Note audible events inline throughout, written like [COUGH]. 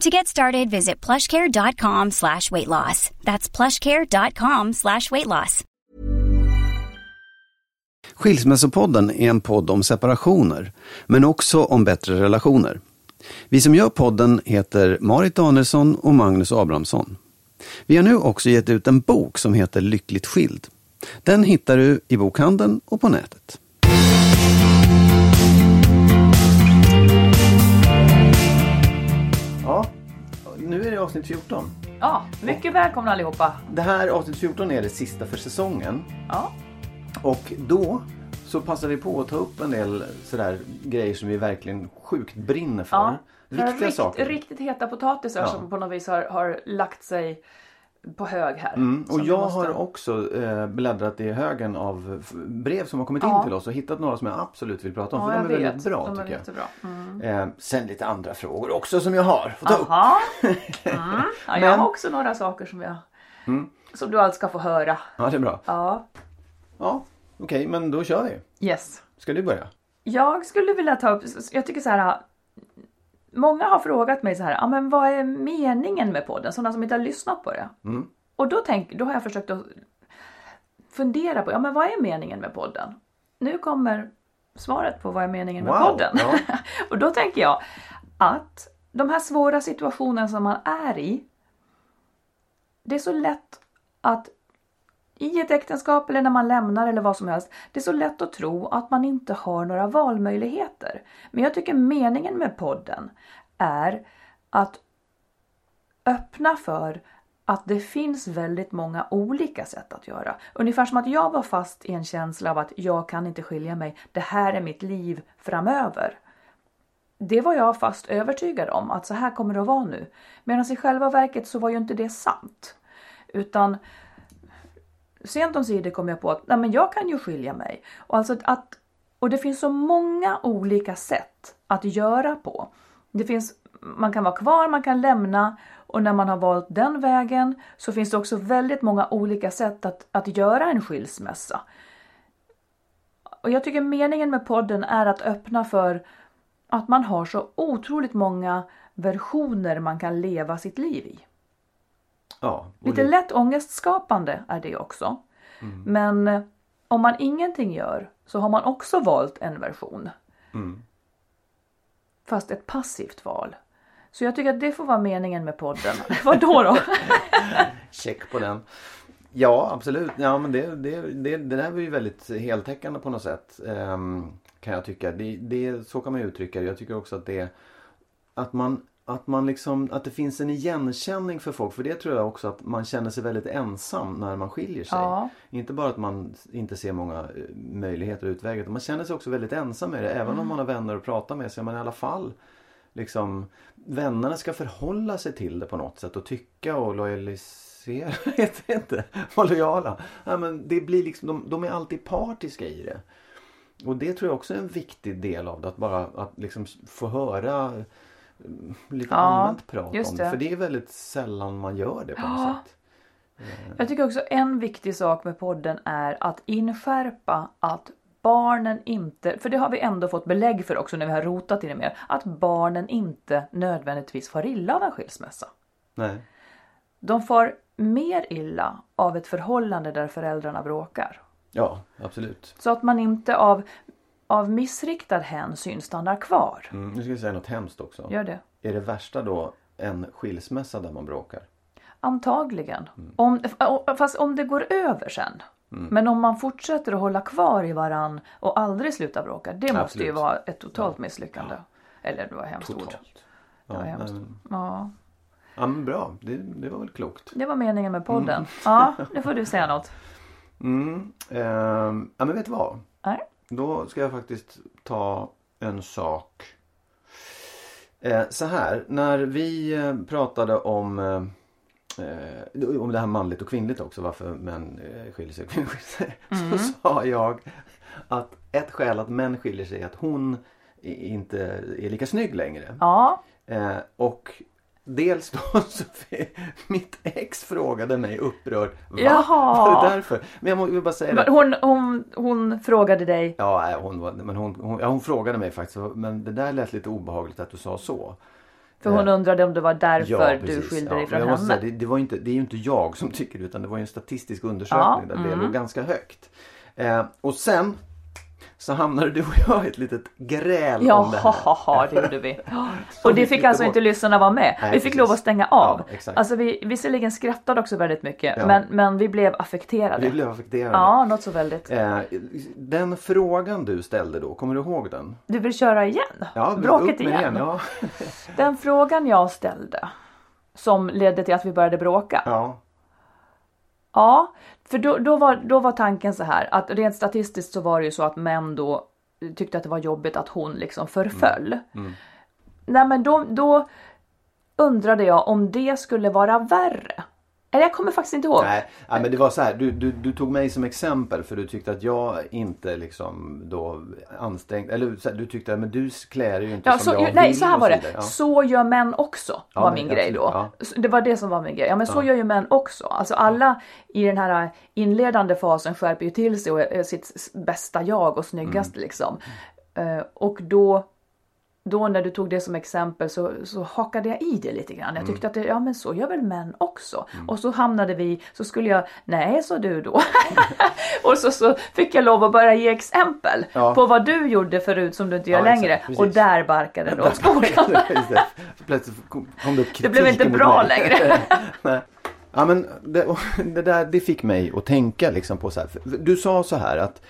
To get started, visit plushcare.com slash weight loss. That's plushcare.com slash weight loss. Skilsmässopodden är en podd om separationer, men också om bättre relationer. Vi som gör podden heter Marit Danielsson och Magnus Abrahamsson. Vi har nu också gett ut en bok som heter Lyckligt skild. Den hittar du i bokhandeln och på nätet. Avsnitt 14. Ja, mycket välkomna allihopa. Det här avsnitt 14 är det sista för säsongen. Ja, Och då så passar vi på att ta upp en del sådär grejer som vi verkligen sjukt brinner för. ja. Viktiga rikt, saker. Riktigt heta potatisar Ja. som på något vis har, har lagt sig på hög här. Mm, och jag måste- har också eh, bläddrat i högen av brev som har kommit Ja. in till oss och hittat några som jag absolut vill prata om. Ja, för de är vet. väldigt bra De tycker jag. Mm. Eh, sen lite andra frågor också som jag har fått ta upp. [LAUGHS] Mm. Ja, jag Men- har också några saker som jag Mm. som du allt ska få höra. Ja, det är bra. Ja, Ja, okej, men då kör vi. yes. Ska du börja? Jag skulle vilja ta upp, jag tycker så här. Många har frågat mig så här, ja men vad är meningen med podden? Sådana som inte har lyssnat på det. Mm. Och då, tänk, då har jag försökt att fundera på, ja men vad är meningen med podden? Nu kommer svaret på vad är meningen med Wow, podden. ja. [LAUGHS] och då tänker jag att de här svåra situationerna som man är i. Det är så lätt att i ett äktenskap eller när man lämnar eller vad som helst. Det är så lätt att tro att man inte har några valmöjligheter. Men jag tycker meningen med podden är att öppna för att det finns väldigt många olika sätt att göra. Ungefär som att jag var fast i en känsla av att jag kan inte skilja mig. Det här är mitt liv framöver. Det var jag fast övertygad om att så här kommer det att vara nu. Medan i själva verket så var ju inte det sant. Utan sent om sidor kom jag på att nej, men jag kan ju skilja mig. Och, alltså att, och det finns så många olika sätt att göra på. Det finns, man kan vara kvar, man kan lämna och när man har valt den vägen så finns det också väldigt många olika sätt att, att göra en skilsmässa. Och jag tycker meningen med podden är att öppna för att man har så otroligt många versioner man kan leva sitt liv i. Ja. Lite det- lätt ångestskapande är det också. Mm. Men eh, om man ingenting gör så har man också valt en version. Mm. Fast ett passivt val. Så jag tycker att det får vara meningen med podden. [LAUGHS] Vad då då? [LAUGHS] Check på den. Ja, absolut. Ja, men det, det, det, det där var ju väldigt heltäckande på något sätt. ehm, kan jag tycka. Det, det, så kan man uttrycka det. Jag tycker också att det att man, att man liksom, att det finns en igenkänning för folk. För det tror jag också att man känner sig väldigt ensam när man skiljer sig. Ja. Inte bara att man inte ser många eh, möjligheter och utvägar. utan Man känner sig också väldigt ensam med det. Även om man har vänner att prata med så är man i alla fall liksom vännerna ska förhålla sig till det på något sätt och tycka och lojalisera, [LAUGHS] vet jag inte, vara lojala. Ja, men det blir liksom, de, de är alltid partiska i det. Och det tror jag också är en viktig del av det, att bara att liksom få höra mm, lite Ja, allmänt prat om det. det. För det är väldigt sällan man gör det på något Ja. sätt. Jag tycker också en viktig sak med podden är att inskärpa att barnen inte, för det har vi ändå fått belägg för också när vi har rotat i det mer, att barnen inte nödvändigtvis far illa av en skilsmässa. Nej. de far mer illa av ett förhållande där föräldrarna bråkar. Ja, absolut. Så att man inte av, av missriktad hänsyn stannar kvar. Mm, nu ska jag säga något hemskt också. Gör det. Är det värsta då en skilsmässa där man bråkar? Antagligen. Mm. Om, fast om det går över sen. Men om man fortsätter att hålla kvar i varann och aldrig slutar bråka. Det måste ju Absolut. vara ett totalt misslyckande. Eller det var hemskt ord. Totalt. Det var Ja, hemskt. men- Ja, ja men bra. Det, det var väl klokt. det var meningen med podden. Ja, nu får du säga något. [LAUGHS] Mm. ehm, ja men vet du vad? Nej. Då ska jag faktiskt ta en sak. Eh, så här, när vi eh, pratade om eh, om det här manligt och kvinnligt också, varför män eh, skiljer sig och kvinnor skiljer sig. Så sa jag att ett skäl att män skiljer sig är att hon inte är lika snygg längre. Ja, Eh, och dels då [LAUGHS] så mitt ex frågade mig upprörd. Va? Jaha. Var det därför? Men jag vill bara säga det. hon, hon, hon frågade dig. Ja, hon, men hon, hon, ja, hon frågade mig faktiskt. Men det där lät lite obehagligt att du sa så. För hon Eh, undrade om det var därför du precis. skilde Ja, dig från henne. Säga, det, det, var inte, det är ju inte jag som tycker det utan det var ju en statistisk undersökning Ja, där det mm. låg ganska högt. Eh, och sen så hamnade du och jag i ett litet gräl om det här. Ja, det gjorde vi. [LAUGHS] Och det fick alltså inte lyssnarna vara med. Nej, vi fick precis. lov att stänga av. Ja, exakt. alltså vi visserligen skrattade också väldigt mycket, Ja. men, men vi blev affekterade. Vi blev affekterade. Ja, något så väldigt. Eh, den frågan du ställde då, kommer du ihåg den? Du vill köra igen? Ja, Bråket med igen? Ja. Den frågan jag ställde som ledde till att vi började bråka. ja. Ja, för då, då, var, då var tanken så här att rent statistiskt så var det ju så att män då tyckte att det var jobbigt att hon liksom förföll. Mm. Nej men då, då undrade jag om det skulle vara värre. Eller jag kommer faktiskt inte ihåg. Nej, nej, men det var så här. Du, du, du tog mig som exempel för du tyckte att jag inte liksom då ansträngd Eller här, du tyckte att men du klär ju inte Ja, som så, jag nej, vill så här var det. Ja. Så gör män också. Ja, var min grej då. Det var det som var min grej. Ja men så gör ju män också. Alltså alla i den här inledande fasen skärper ju till sig och är sitt bästa jag och snyggaste Mm. liksom. Eh, och då då när du tog det som exempel så, så hakade jag i det lite grann. Mm. Jag tyckte att det, ja men så gör väl män också. Och så hamnade vi, så skulle jag, nej så du då. [LAUGHS] och så, så fick jag lov att börja ge exempel Ja. på vad du gjorde förut som du inte gör Ja, exakt, längre. precis. och där barkade [LAUGHS] åt skogen. [LAUGHS] Plötsligt kom det upp Det blev inte bra mig. längre. Nej. Ja men det, det där det fick mig att tänka liksom på så här. Du sa så här att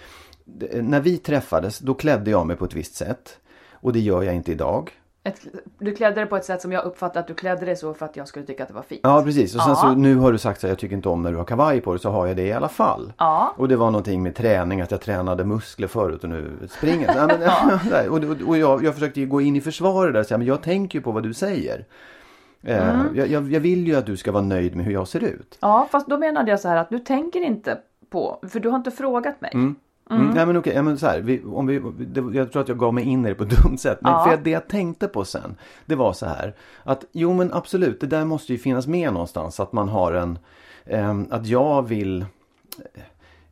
det- när vi träffades då klädde jag mig på ett visst sätt. Och det gör jag inte idag. Ett, du klädde dig på ett sätt som jag uppfattade att du klädde dig så för att jag skulle tycka att det var fint. Ja precis och sen Ja. så nu har du sagt så här, jag tycker inte om när du har kavaj på dig så har jag det i alla fall. Ja. Och det var någonting med träning att jag tränade muskler förut och nu springer [LAUGHS] [LAUGHS] ja, men, nej, och, och, jag, jag försökte gå in i försvaret där och säga men jag tänker ju på vad du säger. Eh, Mm. jag, jag, jag vill ju att du ska vara nöjd med hur jag ser ut. ja, fast då menade jag så här att du tänker inte på, för du har inte frågat mig. Mm. Nej men okej, ja, men så här, vi, om vi, det, jag tror att jag gav mig in i det på ett [LAUGHS] dumt sätt. Men Ja. för det jag tänkte på sen, det var så här. Att jo men absolut, det där måste ju finnas med någonstans. Att man har en, ehm, att jag vill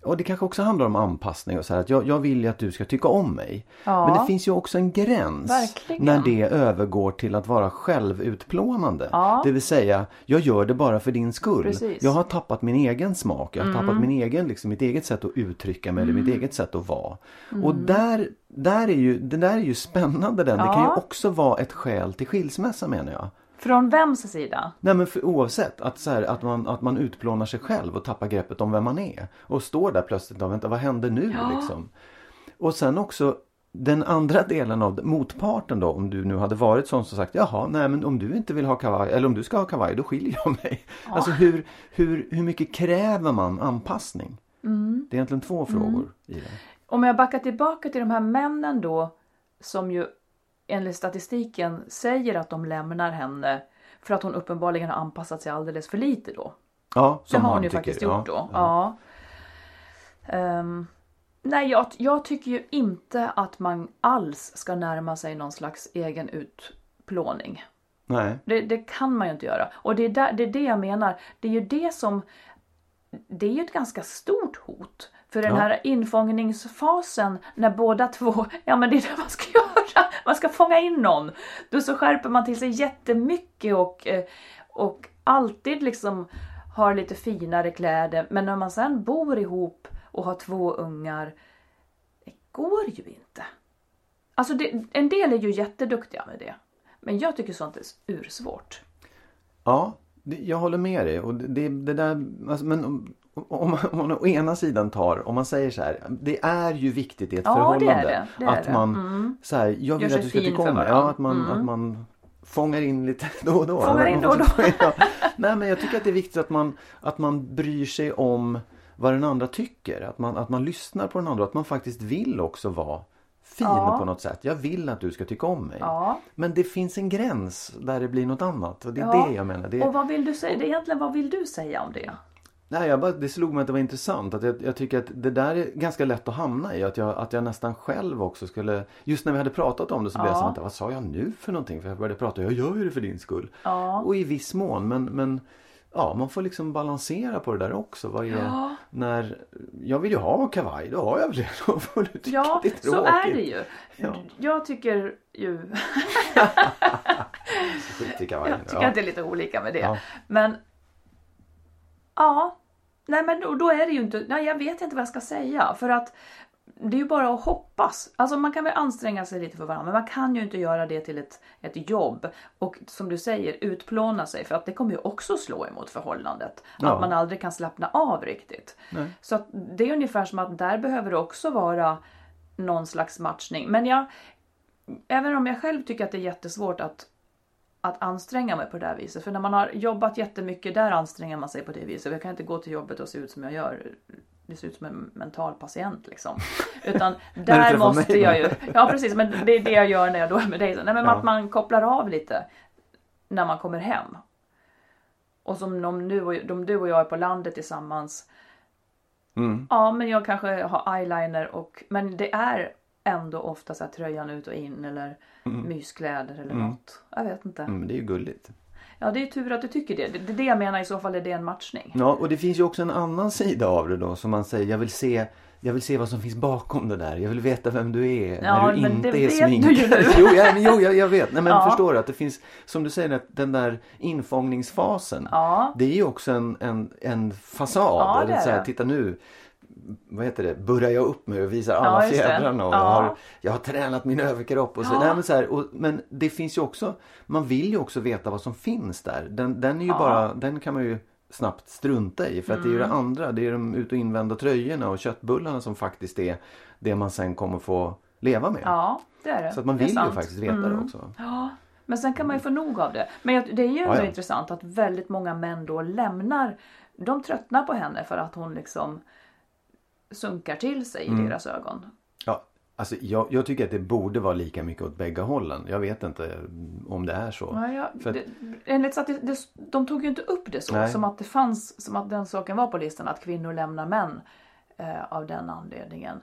och det kanske också handlar om anpassning och så här att jag, jag vill ju att du ska tycka om mig. Ja. Men det finns ju också en gräns Verkligen. när det övergår till att vara självutplånande. Ja. Det vill säga, jag gör det bara för din skull. Precis. Mm. Jag har tappat min egen smak. Jag har tappat min egen, liksom, mitt eget sätt att uttrycka mig eller mitt eget sätt att vara. Och där, där är ju, det där är ju spännande den. Det kan ju Ja. också vara ett skäl till skilsmässa menar jag. Från vems sida? Nej men för, oavsett att, så här, att, man, att man utplånar sig själv och tappar greppet om vem man är. Och står där plötsligt och vänta vad hände nu liksom. Och sen också den andra delen av motparten då om du nu hade varit sån som sagt jaha nej men om du inte vill ha kavaj eller om du ska ha kavaj då skiljer jag mig. Alltså hur, hur, hur mycket kräver man anpassning? Det är egentligen två frågor i det. Om jag backar tillbaka till de här männen då som ju enligt statistiken säger att de lämnar henne för att hon uppenbarligen har anpassat sig alldeles för lite då. Ja, Det som har han hon ju tycker, faktiskt ja, gjort då. Ja. Ehm, nej, jag, jag tycker ju inte att man alls ska närma sig någon slags egen utplåning. Nej. Det, det kan man ju inte göra. Och det är, där, det är det jag menar. Det är ju det som... Det är ju ett ganska stort hot. För den Ja. här infångningsfasen när båda två, ja men det är det man ska [LAUGHS] göra. Man ska fånga in någon. Då så skärper man till sig jättemycket och, eh, och alltid liksom har lite finare kläder. Men när man sen bor ihop och har två ungar. Det går ju inte. Alltså det, en del är ju jätteduktiga med det. Men jag tycker sånt är ursvårt. Ja, jag håller med dig. Och det, det där, alltså, men om, man, om man å ena sidan tar, om man säger så här, det är ju viktigt i ett Ja, det är förhållande det, det är att det. man, Mm. så här, jag vill att du ska fin tycka för om mig. varandra. Ja, att man, att man fångar in lite [LAUGHS] då och då. Fångar in då och då. [LAUGHS] Ja. Nej men jag tycker att det är viktigt att man, att man bryr sig om vad den andra tycker. Att man, att man lyssnar på den andra. Att man faktiskt vill också vara fin Ja. på något sätt. Jag vill att du ska tycka om mig. Ja. Men det finns en gräns där det blir något annat. Och det är det jag menar. Det, Och vad vill du säga? Det är egentligen vad vill du säga om det? Nej, jag bara, det slog mig att det var intressant. Att jag, jag tycker att det där är ganska lätt att hamna i. Att jag, att jag nästan själv också skulle... Just när vi hade pratat om det så blev jag Ja. så att vad sa jag nu för någonting? För jag började prata, jag gör ju det för din skull. Ja. Och i viss mån, men, men ja, man får liksom balansera på det där också. Vad är, Ja. när, jag vill ju ha kavaj, då har jag väl det. [LAUGHS] Då får du tycka Ja, det är så är det ju. Ja. Jag tycker ju... Jag tycker ja. att det är lite olika med det. Ja. Men ja, nej men då, då är det ju inte, nej jag vet inte vad jag ska säga för att det är ju bara att hoppas. Alltså man kan väl anstränga sig lite för varandra men man kan ju inte göra det till ett, ett jobb och som du säger utplåna sig för att det kommer ju också slå emot förhållandet. Ja. Att man aldrig kan slappna av riktigt. Nej. Så att det är ungefär som att där behöver det också vara någon slags matchning. Men jag, även om jag själv tycker att det är jättesvårt att att anstränga mig på det här viset. För när man har jobbat jättemycket där anstränger man sig på det viset. Jag kan inte gå till jobbet och se ut som jag gör. Det ser ut som en mental patient liksom. [LAUGHS] Utan där måste jag ju. Ja precis men det är det jag gör när jag då är med dig. Nej, men Ja. att man kopplar av lite. När man kommer hem. Och som om du och, om du och jag är på landet tillsammans. Mm. Ja men jag kanske har eyeliner och men det är ändå ofta så här tröjan ut och in eller myskläder eller något. Jag vet inte. Mm, det är ju gulligt. Ja det är tur att du tycker det. Det är det jag menar i så fall är det en matchning. Ja, och det finns ju också en annan sida av det då som man säger, jag vill se jag vill se vad som finns bakom det där. Jag vill veta vem du är Ja, när du inte är sminkad. [LAUGHS] jo, jag, jo jag, jag vet. Nej, men Ja. förstår du att det finns, som du säger, den där infångningsfasen. Ja. Det är ju också en, en, en fasad. Ja, det är så här, titta nu. Vad heter det? Burrar jag upp mig och visar alla det. fjädrarna. Och Ja. jag, har, jag har tränat min överkropp. Och så. Ja. Nej, men, så här, och, men det finns ju också, man vill ju också veta vad som finns där. Den, den är ju Ja. bara, den kan man ju snabbt strunta i. För att det är ju det Mm. andra, det är de ut och invända tröjorna och köttbullarna som faktiskt är det man sen kommer få leva med. Ja det är det. Så att man vill ju faktiskt veta det också. Ja. Men sen kan man ju få nog av det. Men det är ju ändå Ja, ja. intressant att väldigt många män då lämnar. De tröttnar på henne för att hon liksom sunkar till sig Mm. i deras ögon. Ja, alltså jag, jag tycker att det borde vara lika mycket åt bägge hållen. Jag vet inte om det är så. Ja, ja, För det, enligt att det, det, de tog ju inte upp det så. Nej. Som att det fanns, som att den saken var på listan. Att kvinnor lämnar män eh, av den anledningen.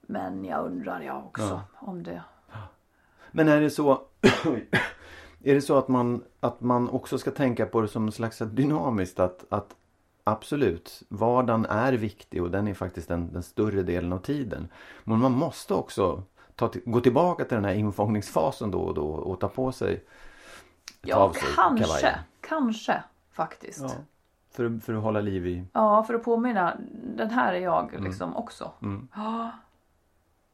Men jag undrar jag också om det. Men är det så [CLEARS THROAT] Är det så att man, att man också ska tänka på det som en slags dynamiskt att, att absolut, vardagen är viktig och den är faktiskt den, den större delen av tiden. Men man måste också ta gå tillbaka till den här infångningsfasen då och då och ta på sig ta Ja, sig kanske. kavajen. Kanske faktiskt. Ja, Ja. för, att- för att hålla liv i... för att påminna. Den här är jag liksom också. Mm. Ja.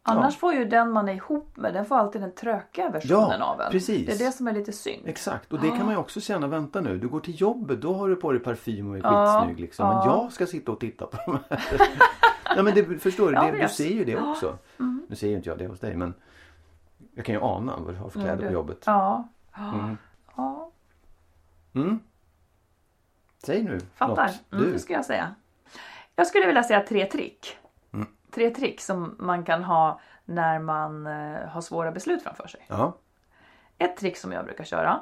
Annars får ju den man är ihop med, den får alltid den trökiga versionen Ja, av en. precis. Det är det som är lite synd. Exakt, och det kan man ju också känna, vänta nu, du går till jobbet, då har du på dig parfym och är Ja, skitsnygg liksom. Men ja. jag ska sitta och titta på de här. [LAUGHS] ja men det, förstår du, Ja, det, du ser ju det ja. också. Nu ser ju inte jag det hos dig men jag kan ju ana vad du har för kläder Ja, på du- jobbet. Ja. Mm. ja. Mm. Säg nu Fattar. något. Mm, Du. det ska jag säga. Jag skulle vilja säga tre trick. Tre trick som man kan ha när man eh, har svåra beslut framför sig. Ja. Ett trick som jag brukar köra.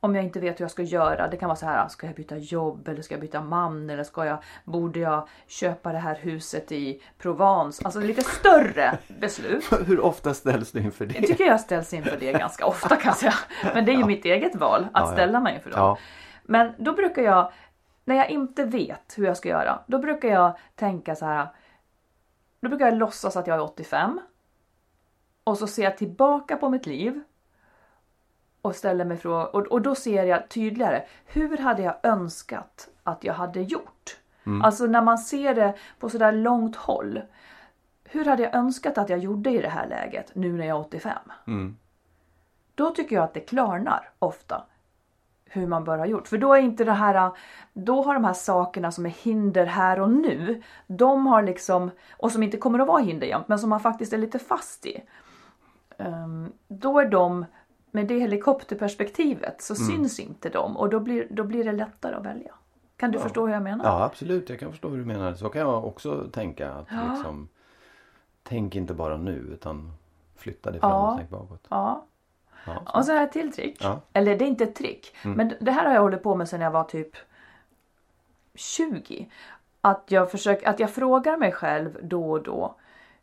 Om jag inte vet hur jag ska göra. Det kan vara så här. Ska jag byta jobb eller ska jag byta man? Eller ska jag, borde jag köpa det här huset i Provence? Alltså lite större beslut. [LAUGHS] Hur ofta ställs du inför det? Jag tycker jag ställs inför det ganska ofta kan jag säga. Men det är ju mitt eget val att Ja, ja. ställa mig inför dem. Ja. Men då brukar jag, när jag inte vet hur jag ska göra, då brukar jag tänka så här. Då brukar jag låtsas att jag är 85. Och så ser jag tillbaka på mitt liv. och ställer mig frågan och, och då ser jag tydligare hur hade jag önskat att jag hade gjort? Alltså när man ser det på sådär långt håll. Hur hade jag önskat att jag gjorde i det här läget nu när jag är 85? Då tycker jag att det klarnar ofta hur man bör ha gjort. För då är inte det här, då har de här sakerna som är hinder här och nu, de har liksom, och som inte kommer att vara hinder jämt, men som man faktiskt är lite fast i. Ehm, då är de, med det helikopterperspektivet så syns inte de och då blir, då blir det lättare att välja. Kan du förstå hur jag menar? Ja absolut, jag kan förstå hur du menar. Så kan jag också tänka. Att liksom, tänk inte bara nu utan flytta dig framåt, Ja. tänk bakåt. Ja. Ja, Och så har jag ett till trick. Ja. Mm. Eller det är inte ett trick. Men det här har jag hållit på med sedan jag var typ 20. Att jag, försöker, att jag frågar mig själv då och då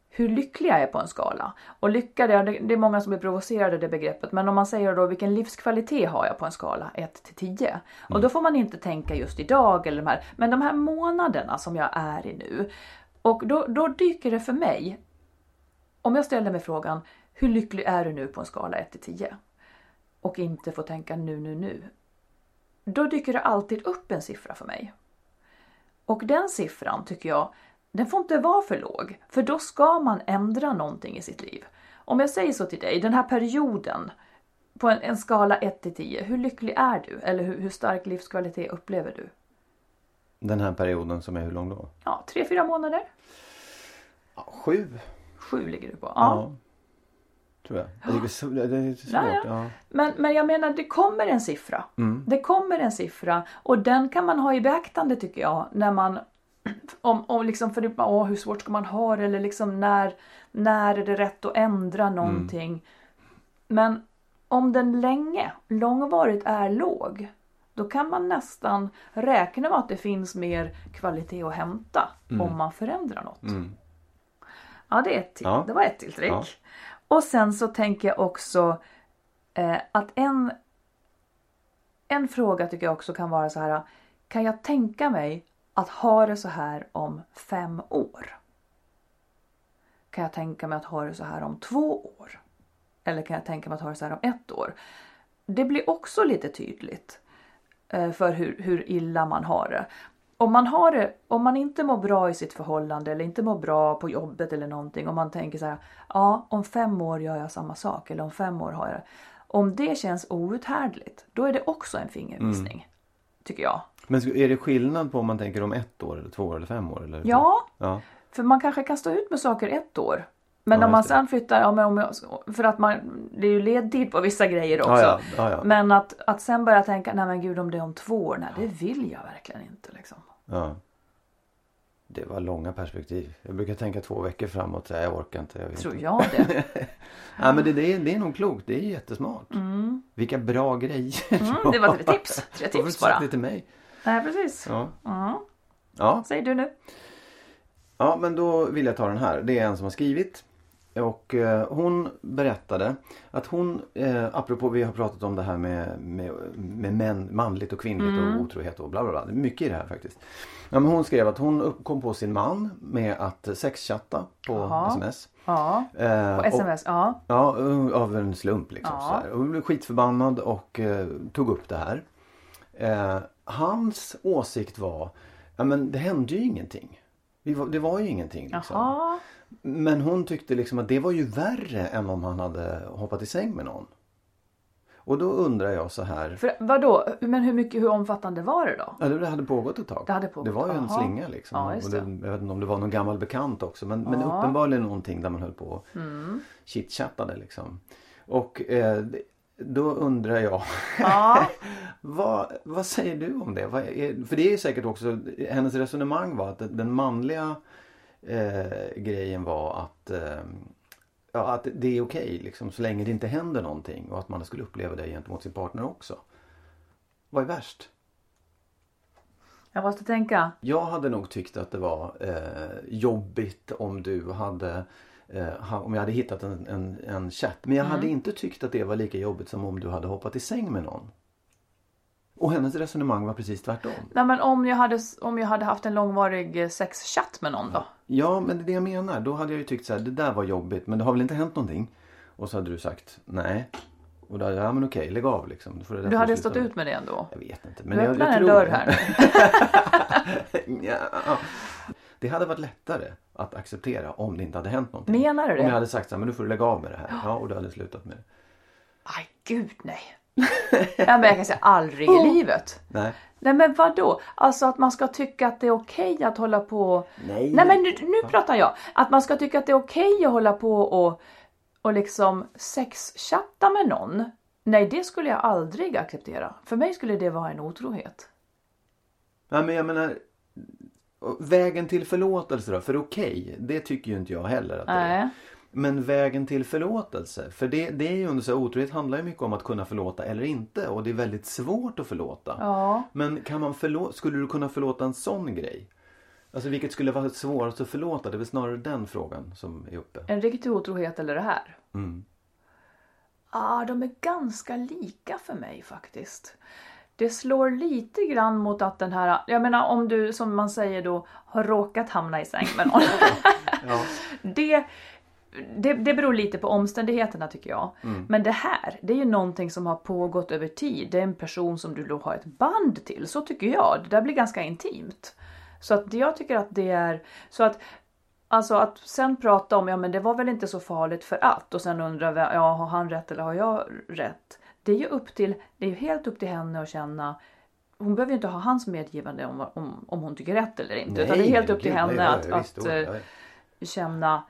hur lycklig jag är på en skala. Och lycka, det, det är många som blir provocerade av det begreppet. Men om man säger då vilken livskvalitet har jag på en skala 1 till 10. Och då får man inte tänka just idag eller de här. Men de här månaderna som jag är i nu. Och då, då dyker det för mig. Om jag ställer mig frågan hur lycklig är du nu på en skala 1 till 10? Och inte får tänka nu, nu, nu. Då dyker det alltid upp en siffra för mig. Och den siffran tycker jag, den får inte vara för låg. För då ska man ändra någonting i sitt liv. Om jag säger så till dig, den här perioden på en, en skala 1 till 10, hur lycklig är du? Eller hur, hur stark livskvalitet upplever du? Den här perioden som är hur lång då? Ja, tre, fyra månader? Ja, sju. Sju ligger du på. Ja. Ja. Tror jag. Jag tycker så- Det är svårt. Ja, ja. Men, men jag menar, det kommer en siffra. Det kommer en siffra och den kan man ha i beaktande tycker jag. När man, om, om liksom, för det, åh, hur svårt ska man ha det? Eller liksom när, när är det rätt att ändra någonting? Men om den länge, långvarigt är låg. Då kan man nästan räkna med att det finns mer kvalitet att hämta om man förändrar något. Ja, det, är ett. Ja. det var ett till trick. Ja. Och sen så tänker jag också eh, att en, en fråga tycker jag också kan vara så här. Kan jag tänka mig att ha det så här om fem år? Kan jag tänka mig att ha det så här om två år? Eller kan jag tänka mig att ha det så här om ett år? Det blir också lite tydligt eh, för hur, hur illa man har det. Om man, har det. om man inte mår bra i sitt förhållande eller inte mår bra på jobbet eller någonting. Om man tänker så här, ja om fem år gör jag samma sak eller om fem år har jag det. Om det känns outhärdligt, då är det också en fingervisning. Tycker jag. Men är det skillnad på om man tänker om ett år eller två år eller fem år? Eller? Ja, ja. För man kanske kan stå ut med saker ett år. Men Ja, om man sen flyttar, ja, men om jag, för att man, det är ju ledtid på vissa grejer också. Ja. Men att, att sen börja tänka, nej men gud om det är om två år, nej det vill jag verkligen inte liksom. Ja. Det var långa perspektiv. Jag brukar tänka två veckor framåt. Så jag orkar inte. Jag vet Tror inte. jag det. [LAUGHS] Ja, men det, det, är, det är nog klokt. Det är jättesmart. Vilka bra grejer. Mm, det var tre tips. [LAUGHS] Tre tips bara. det till mig? Nej precis. Ja. Ja. Ja. Säg du nu. ja, men då vill jag ta den här. Det är en som har skrivit. Och eh, hon berättade att hon, eh, apropå vi har pratat om det här med, med, med män, manligt och kvinnligt och otrohet och bla bla bla. Det är mycket i det här faktiskt. Ja, men hon skrev att hon kom på sin man med att sexchatta på Jaha. sms. Ja. Eh, På och- sms, ja. Ja, uh, av en slump liksom. Ja. Så. Och hon blev skitförbannad och eh, tog upp det här. Hans åsikt var, ja men det hände ju ingenting. Var, det var ju ingenting liksom. Jaha. Men hon tyckte liksom att det var ju värre än om han hade hoppat i säng med någon. Och då undrar jag så här. För vadå, men hur mycket, hur omfattande var det då? Ja, det hade pågått ett tag. Det hade pågått, det var ju en slinga liksom. Ja, och det, jag vet inte om det var någon gammal bekant också. Men, men Ja. Mm. uppenbarligen någonting där man höll på och chitchattade liksom. Och eh, då undrar jag. Ja. [LAUGHS] vad, vad säger du om det? Är, för det är ju säkert också, hennes resonemang var att den manliga eh, grejen var att eh, Ja, att det är okej liksom, så länge det inte händer någonting och att man skulle uppleva det gentemot sin partner också. Vad är värst? Jag måste tänka. Jag hade nog tyckt att det var eh, jobbigt om du hade eh, om jag hade hittat en, en, en chatt. Men jag hade inte tyckt att det var lika jobbigt som om du hade hoppat i säng med någon. Och hennes resonemang var precis tvärtom. Nej men om jag hade, om jag hade haft en långvarig eh, sexchatt med någon då? Ja, men det är det jag menar. Då hade jag ju tyckt så här, det där var jobbigt men det har väl inte hänt någonting? Och så hade du sagt, nej. Och då, ja men okej, lägg av liksom. Du hade sluta stått ut med det ändå? Jag vet inte. Du Men jag, öppnar jag en tror dörr här [LAUGHS] ja. Det hade varit lättare att acceptera om det inte hade hänt någonting. Menar du Om jag det? hade sagt så här, men nu får du lägga av med det här. Ja, och du hade slutat med det. Aj, gud nej. ja, men jag kan säga aldrig i livet. Nej. Nej men vad då? Alltså att man ska tycka att det är okej att hålla på... Nej. Nej men nu, nu pratar jag. Att man ska tycka att det är okej att hålla på och, och liksom sexchatta med någon. Nej det skulle jag aldrig acceptera. För mig skulle det vara en otrohet. Nej men jag menar Vägen till förlåtelse då? För okej, det tycker ju inte jag heller att det är. Men vägen till förlåtelse? För det, det är ju under så otrohet handlar ju mycket om att kunna förlåta eller inte. Och det är väldigt svårt att förlåta. Ja. Men kan man förlåta, skulle du kunna förlåta en sån grej? Alltså vilket skulle vara svårast att förlåta? Det är väl snarare den frågan som är uppe. En riktig otrohet eller det här? Mm. Ja, de är ganska lika för mig faktiskt. Det slår lite grann mot att den här, jag menar om du som man säger då har råkat hamna i säng med någon. [LAUGHS] Ja. det, det, det beror lite på omständigheterna tycker jag. Men det här, det är ju någonting som har pågått över tid. Det är en person som du då har ett band till. Så tycker jag. Det där blir ganska intimt. Så att jag tycker att det är, så att Alltså att sen prata om, ja men det var väl inte så farligt för att och sen undra, ja har han rätt eller har jag rätt? Det är ju upp till, det är ju helt upp till henne att känna hon behöver ju inte ha hans medgivande om, om, om hon tycker rätt eller inte. utan det är helt upp till henne nej, att, ja, visst, att eh, ja, ja. känna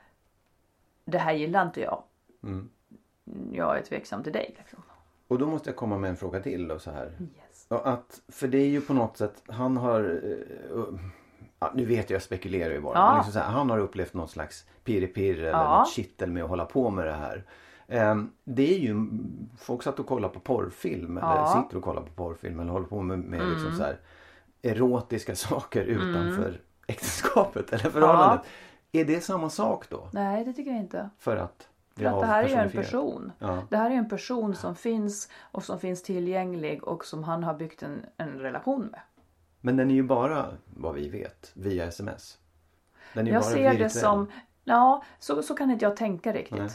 det här gillar inte jag. Mm. Jag är tveksam till dig. Liksom. Och då måste jag komma med en fråga till då så här. Yes. Att, för det är ju på något sätt, han har... eh, uh, nu vet jag, jag spekulerar ju bara. Men liksom här, han har upplevt något slags pirr-pirr eller Ja. något kittel med att hålla på med det här. Ehm, det är ju, folk satt och kollade på porrfilm eller Ja. Mm. sitter och kollar på porrfilm eller håller på med, med liksom så här, erotiska [LAUGHS] saker utanför äktenskapet eller förhållandet. Är det samma sak då? Nej, det tycker jag inte. För att För att det här är ju en person. Ja. Det här är ju en person som finns och som finns tillgänglig och som han har byggt en, en relation med. Men den är ju bara, vad vi vet, via sms. Den är Jag bara ser det virtuell. som, ja så, så kan inte jag tänka riktigt. Nej.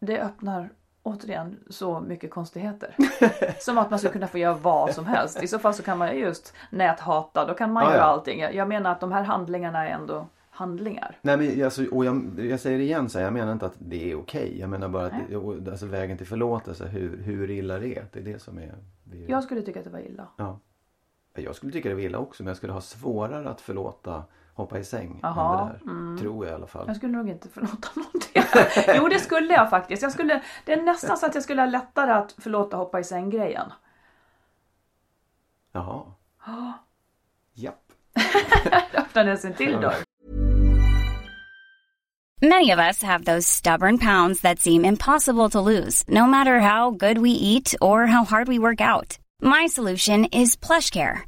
Det öppnar återigen så mycket konstigheter. [LAUGHS] som att man skulle kunna få göra vad som helst. I så fall så kan man ju just näthata, då kan man Ja, göra ja. allting. Jag, menar att de här handlingarna är ändå handlingar. Nej men alltså, och jag, jag säger det igen så här, jag menar inte att det är okej. Jag menar bara att det, alltså, vägen till förlåtelse, hur, hur illa det är. Det är det som är... Det är Jag skulle tycka att det var illa. ja. Jag skulle tycka det var illa också men jag skulle ha svårare att förlåta hoppa i säng mm. än det där. Tror jag i alla fall. Jag skulle nog inte förlåta [LAUGHS] någonting. jo det skulle jag faktiskt. Jag skulle, det är nästan så att jag skulle ha lättare att förlåta hoppa i säng-grejen. Jaha. Japp. [LAUGHS] Öppnades en till dörr. Many of us have those stubborn pounds that seem impossible to lose, no matter how good we eat or how hard we work out. My solution is PlushCare.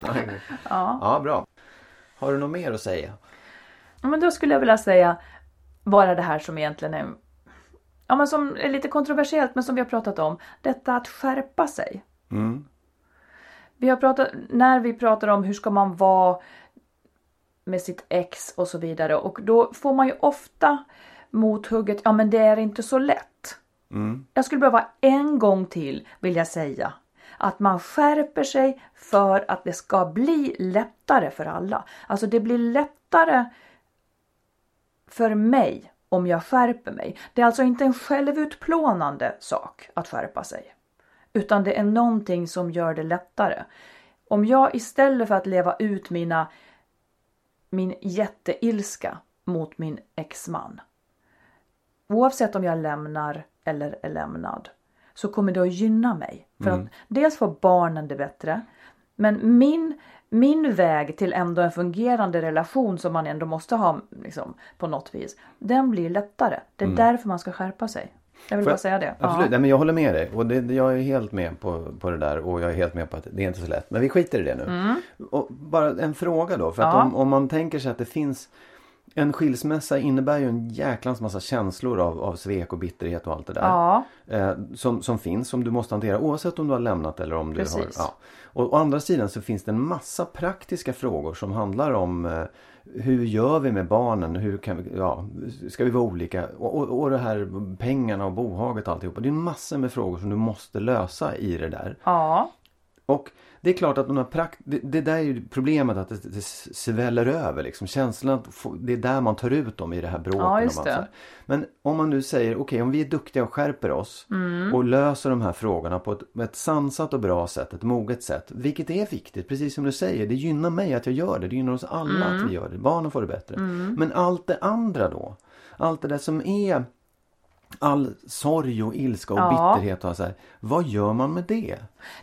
Ja. Ja, bra. Har du något mer att säga? Ja, Men då skulle jag vilja säga bara det här som egentligen är, ja, men som är lite kontroversiellt men som vi har pratat om. Detta att skärpa sig. Mm. Vi har pratat, när vi pratar om hur ska man vara med sitt ex och så vidare och då får man ju ofta mothugget, ja men det är inte så lätt. Mm. Jag skulle behöva en gång till vilja säga att man skärper sig för att det ska bli lättare för alla. Alltså det blir lättare för mig om jag skärper mig. Det är alltså inte en självutplånande sak att skärpa sig. Utan det är någonting som gör det lättare. Om jag istället för att leva ut mina, min jätteilska mot min exman. Oavsett om jag lämnar eller är lämnad. Så kommer det att gynna mig. För att dels får barnen det bättre. Men min, min väg till ändå en fungerande relation som man ändå måste ha liksom, på något vis. Den blir lättare. Det är därför man ska skärpa sig. Jag vill Får bara säga det. Absolut, Ja. Men jag håller med dig. Och det, jag är helt med på, på det där. Och jag är helt med på att det är inte så lätt. Men vi skiter i det nu. Och bara en fråga då. För att Mm. Ja. om, om man tänker sig att det finns en skilsmässa innebär ju en jäklans massa känslor av, av svek och bitterhet och allt det där. Ja. Eh, som, som finns, som du måste hantera oavsett om du har lämnat eller om du Precis. har... Ja. Och å andra sidan så finns det en massa praktiska frågor som handlar om eh, hur gör vi med barnen? Hur kan vi, ja, ska vi vara olika? Och, och, och det här pengarna och bohaget och alltihopa. Det är massor med frågor som du måste lösa i det där. ja. Och det är klart att de prakt- det, det där är ju problemet att det, det sväller över liksom. Känslan, det är där man tar ut dem i det här bråket. Ja, just det. Men om man nu säger, okej om vi är duktiga och skärper oss Mm. och löser de här frågorna på ett, ett sansat och bra sätt, ett moget sätt. Vilket är viktigt, precis som du säger. Det gynnar mig att jag gör det. Det gynnar oss alla Mm. att vi gör det. Barnen får det bättre. Men allt det andra då? Allt det där som är all sorg och ilska och Ja. bitterhet och så här. Vad gör man med det?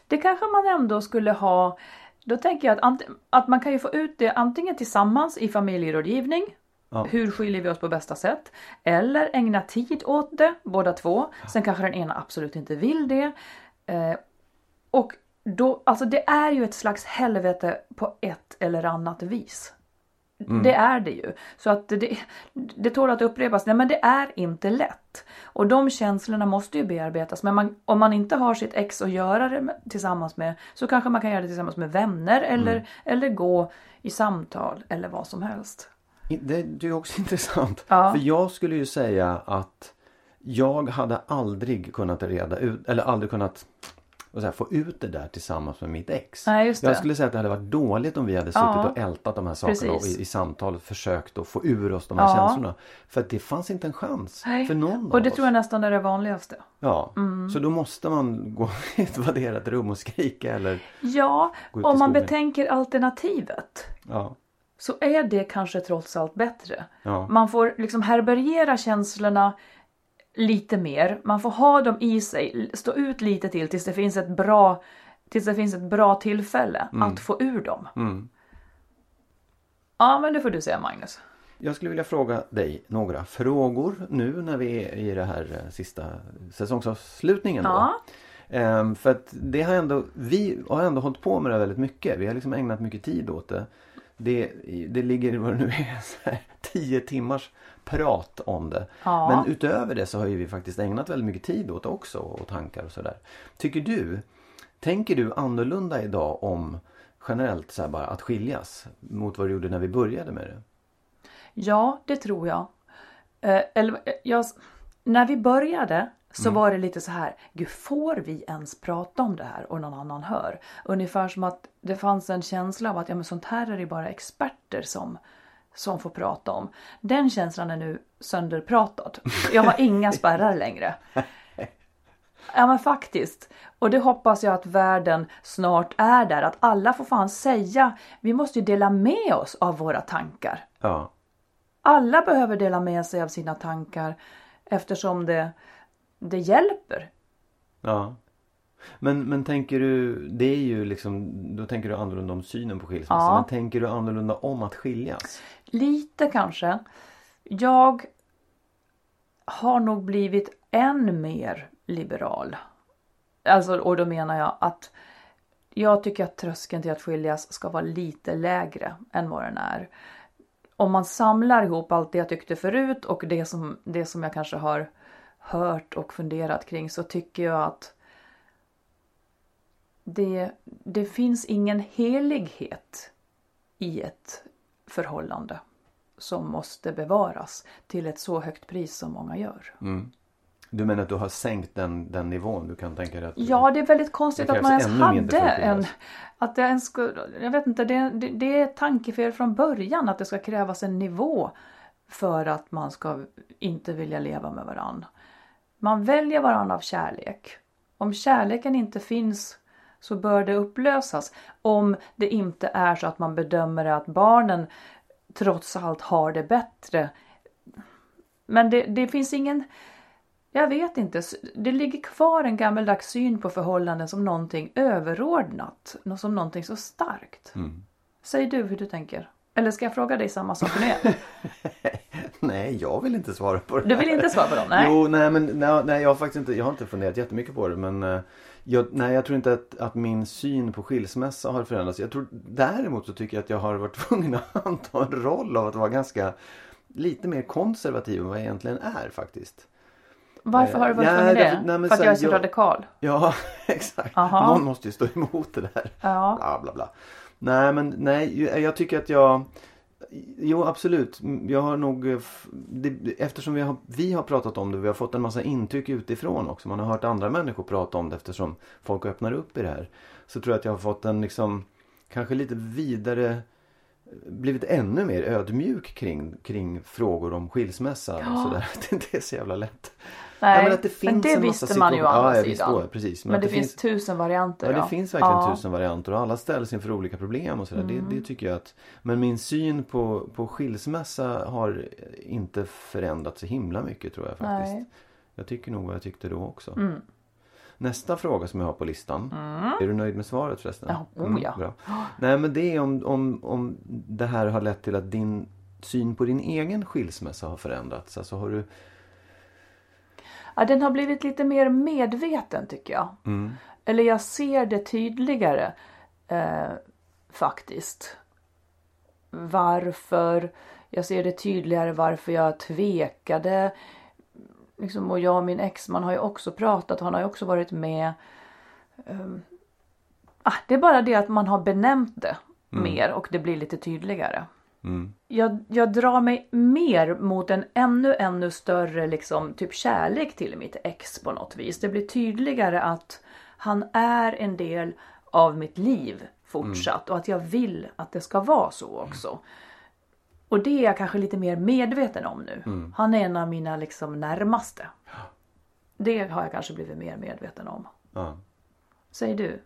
Det kanske man ändå skulle ha. Då tänker jag att, att man kan ju få ut det antingen tillsammans i familjerådgivning. Ja. Hur skiljer vi oss på bästa sätt? Eller ägna tid åt det, båda två. Sen kanske den ena absolut inte vill det. Eh, och då, alltså det är ju ett slags helvete på ett eller annat vis. Det är det ju. Så att det, det tål att upprepas. Nej men det är inte lätt. Och de känslorna måste ju bearbetas. Men man, om man inte har sitt ex att göra det med, tillsammans med så kanske man kan göra det tillsammans med vänner eller, eller gå i samtal eller vad som helst. Det, det är också [LAUGHS] intressant. Ja. För jag skulle ju säga att jag hade aldrig kunnat reda ut, eller aldrig kunnat vad säger, jag, få ut det där tillsammans med mitt ex. Nej, just Jag det. skulle säga att det hade varit dåligt om vi hade suttit Ja. och ältat de här sakerna och i, i samtal försökt att få ur oss de här Ja. känslorna. För det fanns inte en chans Nej. för någon Och det av tror jag oss. nästan är det vanligaste. Ja, så då måste man gå [LAUGHS] i ett vadderat rum och skrika eller Ja, om man betänker alternativet. ja. så är det kanske trots allt bättre. Ja. Man får liksom härbärgera känslorna lite mer. Man får ha dem i sig, stå ut lite till tills det finns ett bra, tills det finns ett bra tillfälle att få ur dem. Mm. Ja, men det får du säga Magnus. Jag skulle vilja fråga dig några frågor nu när vi är i det här eh, sista säsongsavslutningen. Då. Ja. Ehm, för att det har ändå, vi har ändå hållit på med det väldigt mycket. Vi har liksom ägnat mycket tid åt det. Det, det ligger vad det nu är, [LAUGHS] så här, tio timmars prat om det. Ja. Men utöver det så har ju vi faktiskt ägnat väldigt mycket tid åt det också och tankar och sådär. Tycker du, tänker du annorlunda idag om generellt så här bara att skiljas mot vad du gjorde när vi började med det? Ja, det tror jag. Eh, eller, eh, jag när vi började så var det lite så här, gud får vi ens prata om det här och någon annan hör? Ungefär som att det fanns en känsla av att ja, men sånt här är det bara experter som, som får prata om. Den känslan är nu sönderpratad. Jag har inga spärrar längre. Ja men faktiskt. Och det hoppas jag att världen snart är där. Att alla får fan säga. Vi måste ju dela med oss av våra tankar. Ja. Alla behöver dela med sig av sina tankar eftersom det, det hjälper. Ja. Men, men tänker du, det är ju liksom, då tänker du annorlunda om synen på skilsmässa. Ja. Men tänker du annorlunda om att skiljas? Lite kanske. Jag har nog blivit än mer liberal. Alltså, och då menar jag att jag tycker att tröskeln till att skiljas ska vara lite lägre än vad den är. Om man samlar ihop allt det jag tyckte förut och det som, det som jag kanske har hört och funderat kring så tycker jag att det, det finns ingen helighet i ett förhållande som måste bevaras till ett så högt pris som många gör. Mm. Du menar att du har sänkt den, den nivån? Du kan tänka dig att... Ja, det är väldigt konstigt att man ens hade en... Att det ens jag vet inte, det, det, det är tankefel från början att det ska krävas en nivå för att man ska inte vilja leva med varann. Man väljer varann av kärlek. Om kärleken inte finns så bör det upplösas. Om det inte är så att man bedömer att barnen trots allt har det bättre. Men det, det finns ingen... Jag vet inte. Det ligger kvar en gammeldags syn på förhållanden som någonting överordnat. Som någonting så starkt. Mm. Säg du hur du tänker. Eller ska jag fråga dig samma sak nu? [LAUGHS] Nej, jag vill inte svara på det Du vill här. inte svara på dem? Nej. Jo, nej men nej, nej, jag har faktiskt inte, jag har inte funderat jättemycket på det men eh, jag, nej, jag tror inte att, att min syn på skilsmässa har förändrats. Jag tror däremot så tycker jag att jag har varit [LAUGHS] tvungen att anta en roll av att vara ganska lite mer konservativ än vad jag egentligen är faktiskt. Varför har du varit tvungen det? nej, För att så jag är så jag- radikal? Ja, [LAUGHS] exakt. Aha. Någon måste ju stå emot det där. Ja. Bla, bla, bla. Nej, men nej, jag tycker att jag... Jo, absolut. Jag har nog... eh, Det, eftersom vi har, vi har pratat om det, vi har fått en massa intryck utifrån också. Man har hört andra människor prata om det eftersom folk öppnar upp i det här. Så tror jag att jag har fått en liksom... Kanske lite vidare... Blivit ännu mer ödmjuk kring, kring frågor om skilsmässa och Ja. sådär. [LAUGHS] Det inte är så jävla lätt. Nej, men att det men finns det en massa visste man ju å andra Ja, visst, sidan. då, precis. Men, att det, finns tusen varianter. Ja, det finns verkligen Ja. tusen varianter och alla ställs inför olika problem och sådär. Mm. Det, det tycker jag att... Men min syn på, på skilsmässa har inte förändrats så himla mycket tror jag faktiskt. Nej. Jag tycker nog vad jag tyckte då också. Mm. Nästa fråga som jag har på listan. Är du nöjd med svaret förresten? Ja, oh ja. bra. Nej men det är om, om, om det här har lett till att din syn på din egen skilsmässa har förändrats. Alltså har du... Ja, den har blivit lite mer medveten tycker jag. Mm. Eller jag ser det tydligare eh, faktiskt. Varför, jag ser det tydligare varför jag tvekade. Liksom, och jag och min exman har ju också pratat, han har ju också varit med. Ah, det är bara det att man har benämnt det mer och det blir lite tydligare. Mm. Jag, jag drar mig mer mot en ännu, ännu större liksom, typ kärlek till mitt ex på något vis. Det blir tydligare att han är en del av mitt liv fortsatt och att jag vill att det ska vara så också. Och det är jag kanske lite mer medveten om nu. Han är en av mina liksom närmaste. Det har jag kanske blivit mer medveten om. Ja. Säger du?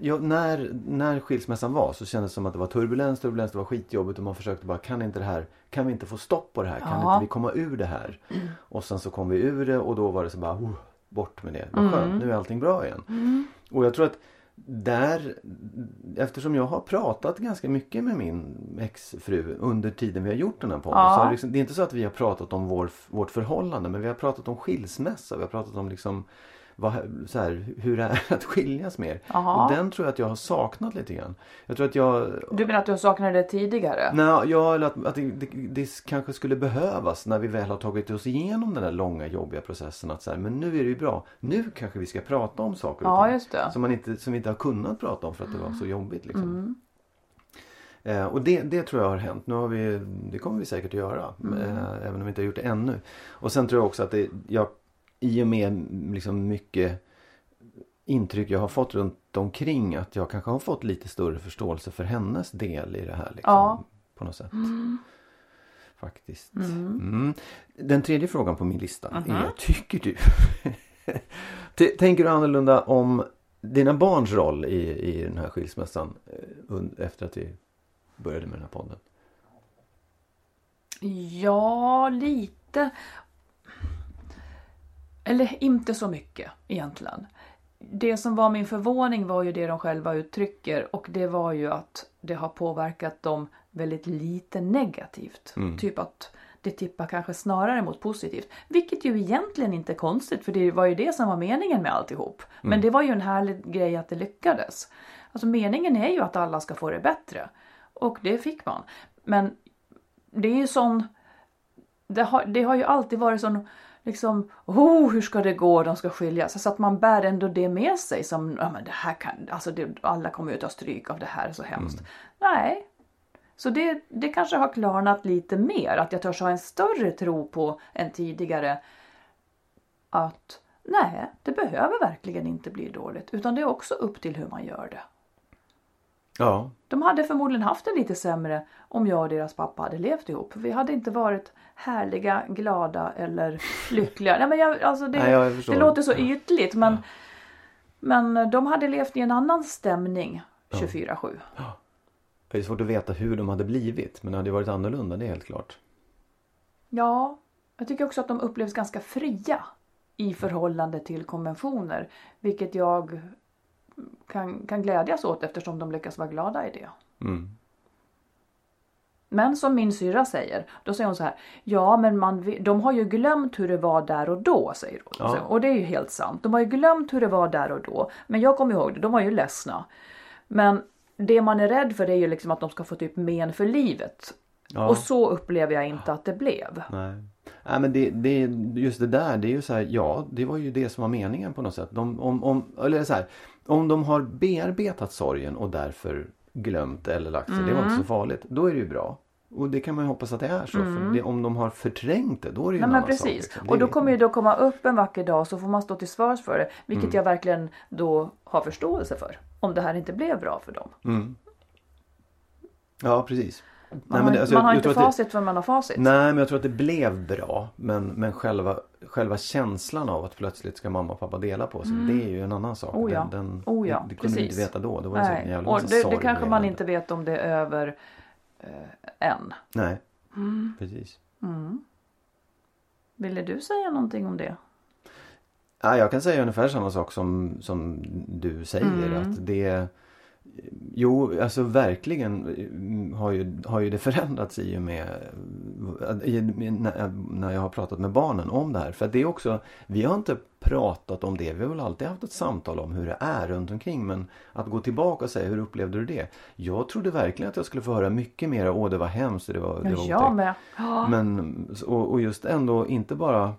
Ja, när, när skilsmässan var så kändes det som att det var turbulens, turbulens, det var skitjobbigt och man försökte bara kan inte det här, kan vi inte få stopp på det här, kan Ja. inte vi komma ur det här? Och sen så kom vi ur det och då var det så bara, oh, bort med det, vad skönt, nu är allting bra igen. Och jag tror att där, eftersom jag har pratat ganska mycket med min exfru under tiden vi har gjort den här podden. Ja. Så har det, liksom, det är inte så att vi har pratat om vår, vårt förhållande men vi har pratat om skilsmässa. Vi har pratat om liksom vad, så här, hur det är att skiljas mer. Jaha. Och den tror jag att jag har saknat lite grann. Jag tror att jag Du menar att du saknade det tidigare? Nej, ja, eller att, att det, det, det kanske skulle behövas när vi väl har tagit oss igenom den där långa jobbiga processen. Att så här, men nu är det ju bra. Nu kanske vi ska prata om saker och Ja, just det. Som, man inte, som vi inte har kunnat prata om för att det var så jobbigt. Liksom. Eh, och det, det tror jag har hänt. Nu har vi, det kommer vi säkert att göra. Eh, även om vi inte har gjort det ännu. Och sen tror jag också att det, jag, i och med liksom mycket intryck jag har fått runt omkring att jag kanske har fått lite större förståelse för hennes del i det här. Liksom, Ja. På något sätt. Faktiskt. Mm. Den tredje frågan på min lista är, tycker du [LAUGHS] Tänker du annorlunda om dina barns roll i, i den här skilsmässan eh, efter att vi började med den här podden? Ja, lite. Eller inte så mycket egentligen. Det som var min förvåning var ju det de själva uttrycker och det var ju att det har påverkat dem väldigt lite negativt. Typ att det tippar kanske snarare mot positivt. Vilket ju egentligen inte är konstigt för det var ju det som var meningen med alltihop. Men det var ju en härlig grej att det lyckades. Alltså meningen är ju att alla ska få det bättre. Och det fick man. Men det är ju sån det har, det har ju alltid varit sån liksom, oh hur ska det gå, de ska skiljas. Så att man bär ändå det med sig som, ja men det här kan, alltså det, alla kommer ju ta stryk av det här, så hemskt. Nej. Så det, det kanske har klarnat lite mer, att jag törs ha en större tro på än tidigare. Att nej, det behöver verkligen inte bli dåligt, utan det är också upp till hur man gör det. Ja, De hade förmodligen haft det lite sämre om jag och deras pappa hade levt ihop. Vi hade inte varit härliga, glada eller [LAUGHS] lyckliga. Nej, men jag, alltså det, Nej, jag det låter så ytligt men, men de hade levt i en annan stämning 24-7. det är svårt att veta hur de hade blivit men det hade varit annorlunda, det är helt klart. Ja, jag tycker också att de upplevs ganska fria i förhållande till konventioner. Vilket jag kan, kan glädjas åt eftersom de lyckas vara glada i det. Mm. Men som min syra säger, då säger hon så här. Ja men man, de har ju glömt hur det var där och då säger hon. Ja. Och det är ju helt sant. De har ju glömt hur det var där och då. Men jag kommer ihåg det, de var ju ledsna. Men det man är rädd för är ju liksom att de ska få typ men för livet. Ja. Och så upplever jag inte att det blev. Nej. Nej men det, det, just det där, det är ju så här, ja det var ju det som var meningen på något sätt. De, om, om, eller så här, om de har bearbetat sorgen och därför glömt eller lagt sig, det var Mm. inte så farligt. Då är det ju bra. Och det kan man ju hoppas att det är så. För det, om de har förträngt det, då är det ju Mm. Nej en annan sak. precis. liksom. Och då kommer ju då komma upp en vacker dag så får man stå till svars för det. Vilket Mm. jag verkligen då har förståelse för. Om det här inte blev bra för dem. Mm. Ja precis. Man Nej, har, men det- alltså, man har jag inte det- facit förrän man har facit. Nej men jag tror att det blev bra. Men, men själva, själva känslan av att plötsligt ska mamma och pappa dela på sig. Det är ju en annan sak. Oh ja. Den, den, Oh ja, det kunde vi inte precis. veta då. Det var så en Nej. jävla Och det, det kanske man inte vet om det är över eh, än. Nej. Mm. Precis. Ville du säga någonting om det? Ja, jag kan säga ungefär samma sak som, som du säger. Mm. Att det Jo, alltså verkligen mm, har ju, har ju det förändrats i och med när, jag har pratat med barnen om det här. För det är också, vi har inte pratat om det. Vi har väl alltid haft ett samtal om hur det är runt omkring. Men att gå tillbaka och säga, hur upplevde du det? Jag trodde verkligen att jag skulle få höra mycket mer, åh det var hemskt, det var, det var jag otäckt." med. Ja. Men, och, och just ändå inte bara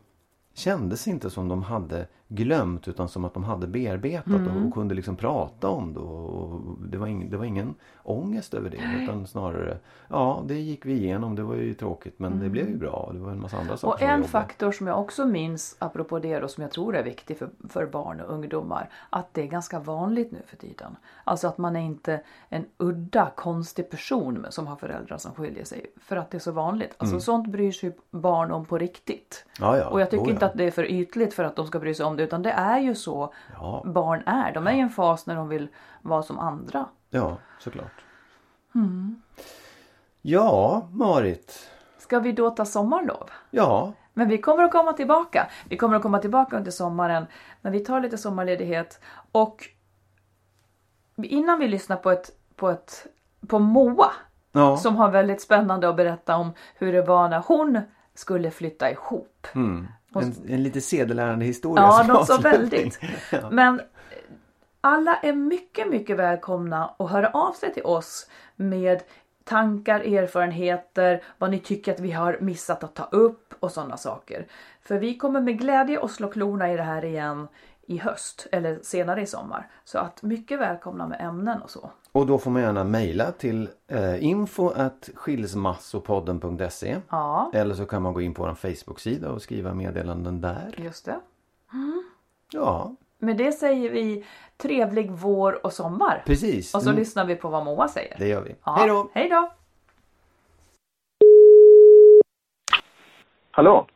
kändes inte som de hade glömt utan som att de hade bearbetat och, och kunde liksom prata om det. Och, och det, var ing, det var ingen ångest över det utan snarare ja det gick vi igenom. Det var ju tråkigt men det blev ju bra. och Det var en massa andra saker Och en faktor som jag också minns apropå det och som jag tror är viktig för, för barn och ungdomar. Att det är ganska vanligt nu för tiden. Alltså att man är inte en udda konstig person som har föräldrar som skiljer sig. För att det är så vanligt. Alltså sånt bryr sig barn om på riktigt. Ja, ja. Och jag tycker Oh, ja. inte att det är för ytligt för att de ska bry sig om det. Utan det är ju så Ja. barn är. De är i en fas när de vill vara som andra. Ja, såklart. Mm. Ja, Marit. Ska vi då ta sommarlov? Ja, Men vi kommer att komma tillbaka. Vi kommer att komma tillbaka under sommaren. Men vi tar lite sommarledighet. Och innan vi lyssnar på ett, på ett, på Moa. ja. Som har väldigt spännande att berätta om hur det var när hon skulle flytta ihop. Mm. En, en lite sedelärande historia Ja, något så väldigt. [LAUGHS] Men alla är mycket, mycket välkomna att höra av sig till oss med tankar, erfarenheter, vad ni tycker att vi har missat att ta upp och sådana saker. För vi kommer med glädje att slå klorna i det här igen i höst eller senare i sommar. Så att mycket välkomna med ämnen och så. Och då får man gärna mejla till eh, info at skilsmassopodden.se Ja, Eller så kan man gå in på vår Facebook-sida och skriva meddelanden där. just det. Ja, Med det säger vi trevlig vår och sommar. precis. Och så Mm, lyssnar vi på vad Moa säger. Det gör vi. Ja, Hej då! Hej då! Hallå!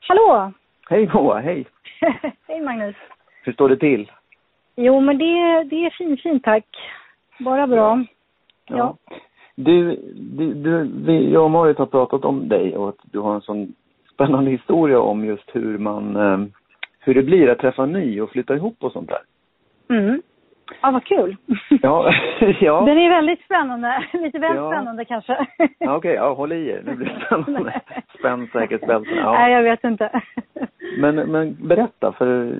Hallå! Hej Moa, hej! [LAUGHS] Hej Magnus. Hur står det till? Jo, men det, det är fint, fint tack. Bara bra. Ja. Du, du, du vi, jag och Marit har pratat om dig och att du har en sån spännande historia om just hur man, eh, hur det blir att träffa ny och flytta ihop och sånt där. Mm. Ja, vad kul. Ja, [LAUGHS] ja. Den är väldigt spännande. Lite väl Ja. spännande kanske. ja Okej, ja, håll i er. Nu blir det spännande. [LAUGHS] Spänn säkerhetsbältena. Nej, Ja. jag vet inte. Men, men berätta, för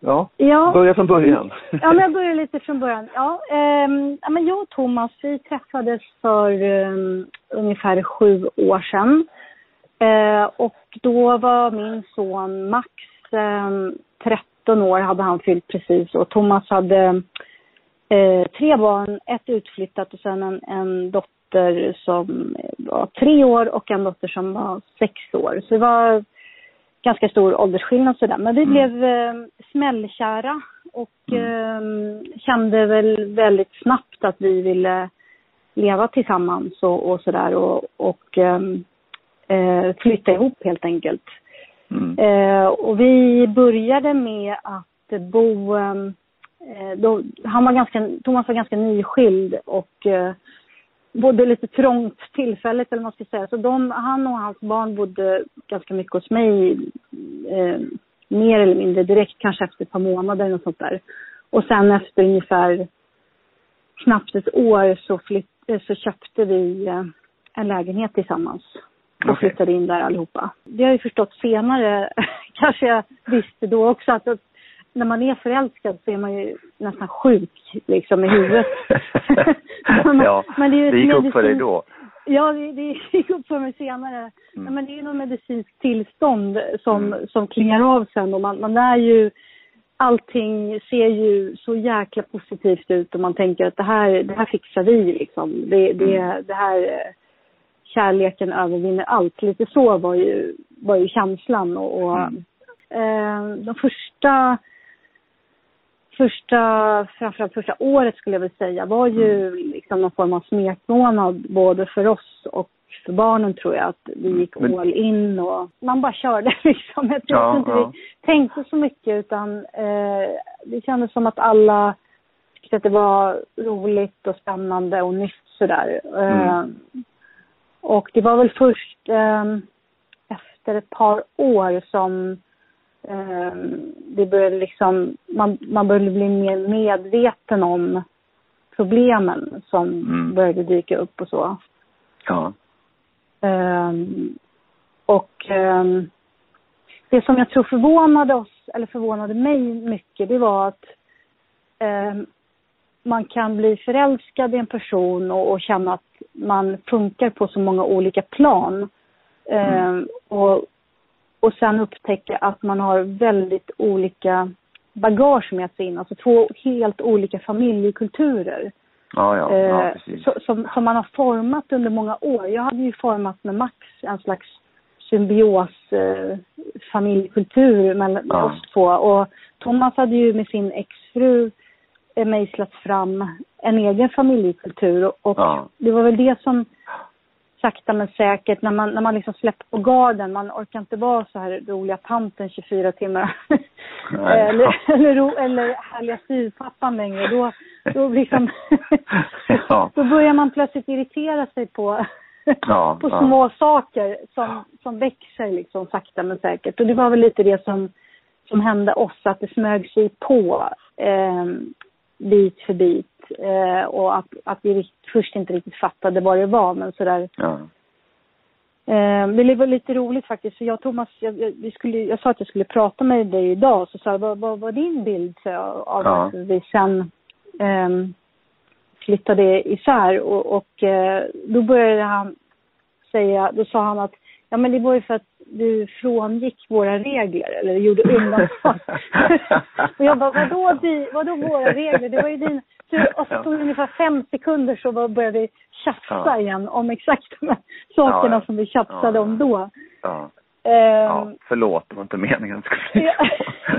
ja, Ja. börja från början. Ja, men jag [LAUGHS] börjar lite från början. Ja, ja men jag och Thomas, vi träffades för ehm, ungefär sju år sedan. Eh, och då var min son Max eh, 13 år hade han fyllt precis och Thomas hade eh, tre barn, ett utflyttat och sen en, en dotter som var tre år och en dotter som var sex år. Så det var ganska stor åldersskillnad sådär. Men vi Mm. blev eh, smällkära och eh, kände väl väldigt snabbt att vi ville leva tillsammans och, och sådär och, och ehm, eh, flytta ihop helt enkelt. Mm. Eh, och vi började med att bo, ehm, eh, då, han var ganska, Thomas var ganska nyskild och eh, bodde lite trångt tillfälligt eller vad man ska säga. Så de, han och hans barn bodde ganska mycket hos mig, eh, mer eller mindre direkt, kanske efter ett par månader eller något sånt där. Och sen efter ungefär knappt ett år så, flytt, eh, så köpte vi eh, en lägenhet tillsammans och Okej. flyttade in där allihopa. Det har jag ju förstått senare, [LAUGHS] kanske jag visste då också, att, att när man är förälskad så är man ju nästan sjuk liksom i huvudet. [LAUGHS] ja, [LAUGHS] Men det ett gick upp för dig medicin- då. Ja, det, det gick upp för mig senare. Ja, men det är ju något medicinskt tillstånd som, som klingar av sen och man, man är ju allting ser ju så jäkla positivt ut och man tänker att det här, det här fixar vi liksom. Det, det, det här eh, kärleken övervinner allt. Lite så var ju, var ju känslan och, och eh, de första första, framförallt första året skulle jag vilja säga, var ju liksom någon form av smekmånad både för oss och för barnen tror jag. Att vi gick Men- all in och man bara körde [LAUGHS] liksom. Jag tror Ja, inte ja. vi tänkte så mycket utan eh, det kändes som att alla tyckte att det var roligt och spännande och nytt sådär. Eh, Mm. och det var väl först eh, efter ett par år som eh, det började liksom, man, man började bli mer medveten om problemen som Mm. började dyka upp och så. Ja. Ehm, och ehm, det som jag tror förvånade oss, eller förvånade mig mycket, det var att ehm, man kan bli förälskad i en person och, och känna att man funkar på så många olika plan. Ehm, och, och sen upptäcka att man har väldigt olika bagage med sig in, alltså två helt olika familjekulturer. Ja, ja, ja, Eh, precis. så, som, som man har format under många år. Jag hade ju format med Max en slags symbios eh, familjekultur mellan Ja. oss två. Och Thomas hade ju med sin exfru eh, mejslat fram en egen familjekultur. Och, och Ja. det var väl det som sakta men säkert, när man, när man liksom släpper på garden, man orkar inte vara så här roliga tanten 24 timmar. [LAUGHS] Eller, eller, ro, eller härliga styvpappan längre. Då, då, liksom, [LAUGHS] Ja. [LAUGHS] då börjar man plötsligt irritera sig på, Ja, på ja. små saker som, som växer liksom sakta men säkert. Och det var väl lite det som, som hände oss, att det smög sig på eh, bit för bit. Eh, och att, att vi först inte riktigt fattade vad det var, men sådär Ja. Eh, det var lite roligt faktiskt, för jag och Thomas, jag, jag, vi skulle, jag sa att jag skulle prata med dig idag, så sa jag, vad, vad var din bild jag, av Ja. att vi sen ehm, flyttade isär och, och eh, då började han säga, då sa han att ja men det var ju för att du frångick våra regler eller gjorde undantag. [LAUGHS] och jag bara, vadå, di, vadå våra regler? Det var ju din... Så, och så tog det ungefär fem sekunder så började vi tjafsa Ja. igen om exakt de här sakerna Ja, ja. som vi tjafsade Ja, om då. Ja. Ehm, ja. Förlåt, det var inte meningen att det skulle Ja.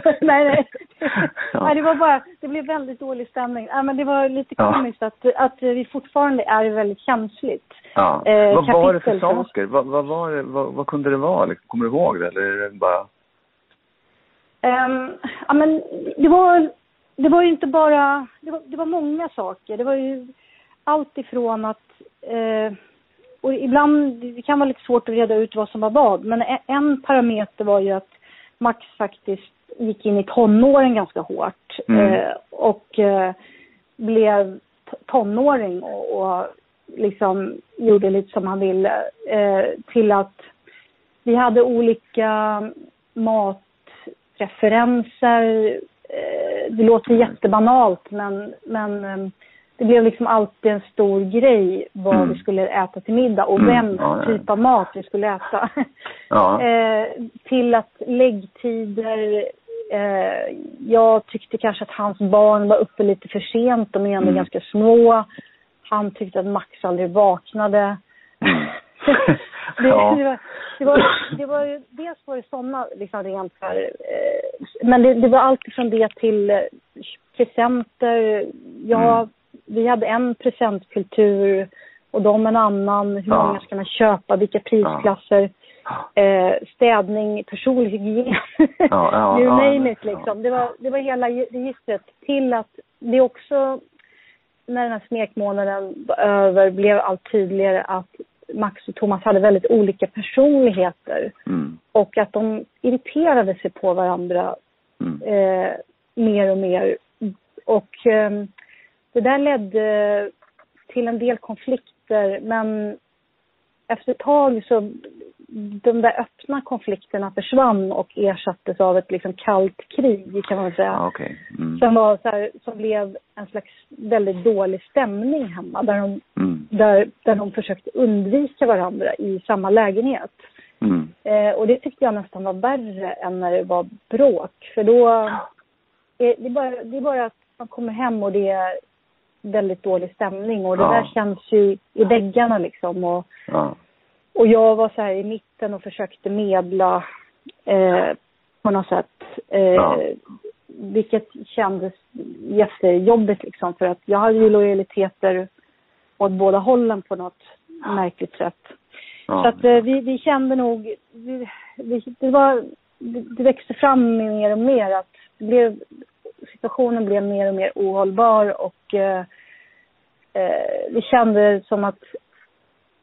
[LAUGHS] nej, nej. [LAUGHS] Ja. nej, det var bara, det blev väldigt dålig stämning. Nej, men det var lite Ja. komiskt att, att vi fortfarande är väldigt känsligt. Ja. Eh, vad var det för saker? Vad, vad, var det, vad, vad kunde det vara? Liksom? Kommer du ihåg det? Eller är det bara... Ehm, ja, men det var, det var ju inte bara, det var, det var många saker. Det var ju allt ifrån att, eh, och ibland, det kan vara lite svårt att reda ut vad som var vad, men en, parameter var ju att Max faktiskt gick in i tonåren ganska hårt Mm. eh, och eh, blev tonåring och, och liksom gjorde lite som han ville eh, till att vi hade olika matpreferenser. Eh, det låter jättebanalt men, men eh, det blev liksom alltid en stor grej vad Mm. vi skulle äta till middag och Mm, vem ja, ja. typ av mat vi skulle äta. Ja. [LAUGHS] eh, till att läggtider, eh, jag tyckte kanske att hans barn var uppe lite för sent, de är ändå Mm. ganska små. Han tyckte att Max aldrig vaknade. [LAUGHS] det, Ja. det, var, det, var, det var ju, dels var det sådana liksom rent här, eh, men det, det var allt från det till eh, presenter. Ja, Mm. Vi hade en presentkultur och de en annan. Hur Ja. många ska man köpa? Vilka prisklasser? Eh, städning, personlig hygien. ja, [LAUGHS] you ja, name ja. it liksom. Det var, det var hela registret till att det också när den här smekmånaden var över blev allt tydligare att Max och Thomas hade väldigt olika personligheter Mm. och att de irriterade sig på varandra Mm. eh, mer och mer. Och eh, det där ledde till en del konflikter men efter ett tag så de där öppna konflikterna försvann och ersattes av ett liksom kallt krig kan man säga. Ja, okej. Mm. Som, var så här, som blev en slags väldigt dålig stämning hemma där de, Mm. där, där de försökte undvika varandra i samma lägenhet. Mm. Eh, och det tyckte jag nästan var värre än när det var bråk. För då, eh, det, är bara, det är bara att man kommer hem och det är väldigt dålig stämning och det Ja. där känns ju i väggarna liksom. Och, Ja. och jag var så här i mitten och försökte medla eh, på något sätt. Eh, Ja. Vilket kändes jättejobbigt liksom för att jag hade ju lojaliteter åt båda hållen på något märkligt sätt. Så att eh, vi, vi kände nog, vi, vi, det var, det växte fram mer och mer att det blev, situationen blev mer och mer ohållbar och eh, eh, vi kände som att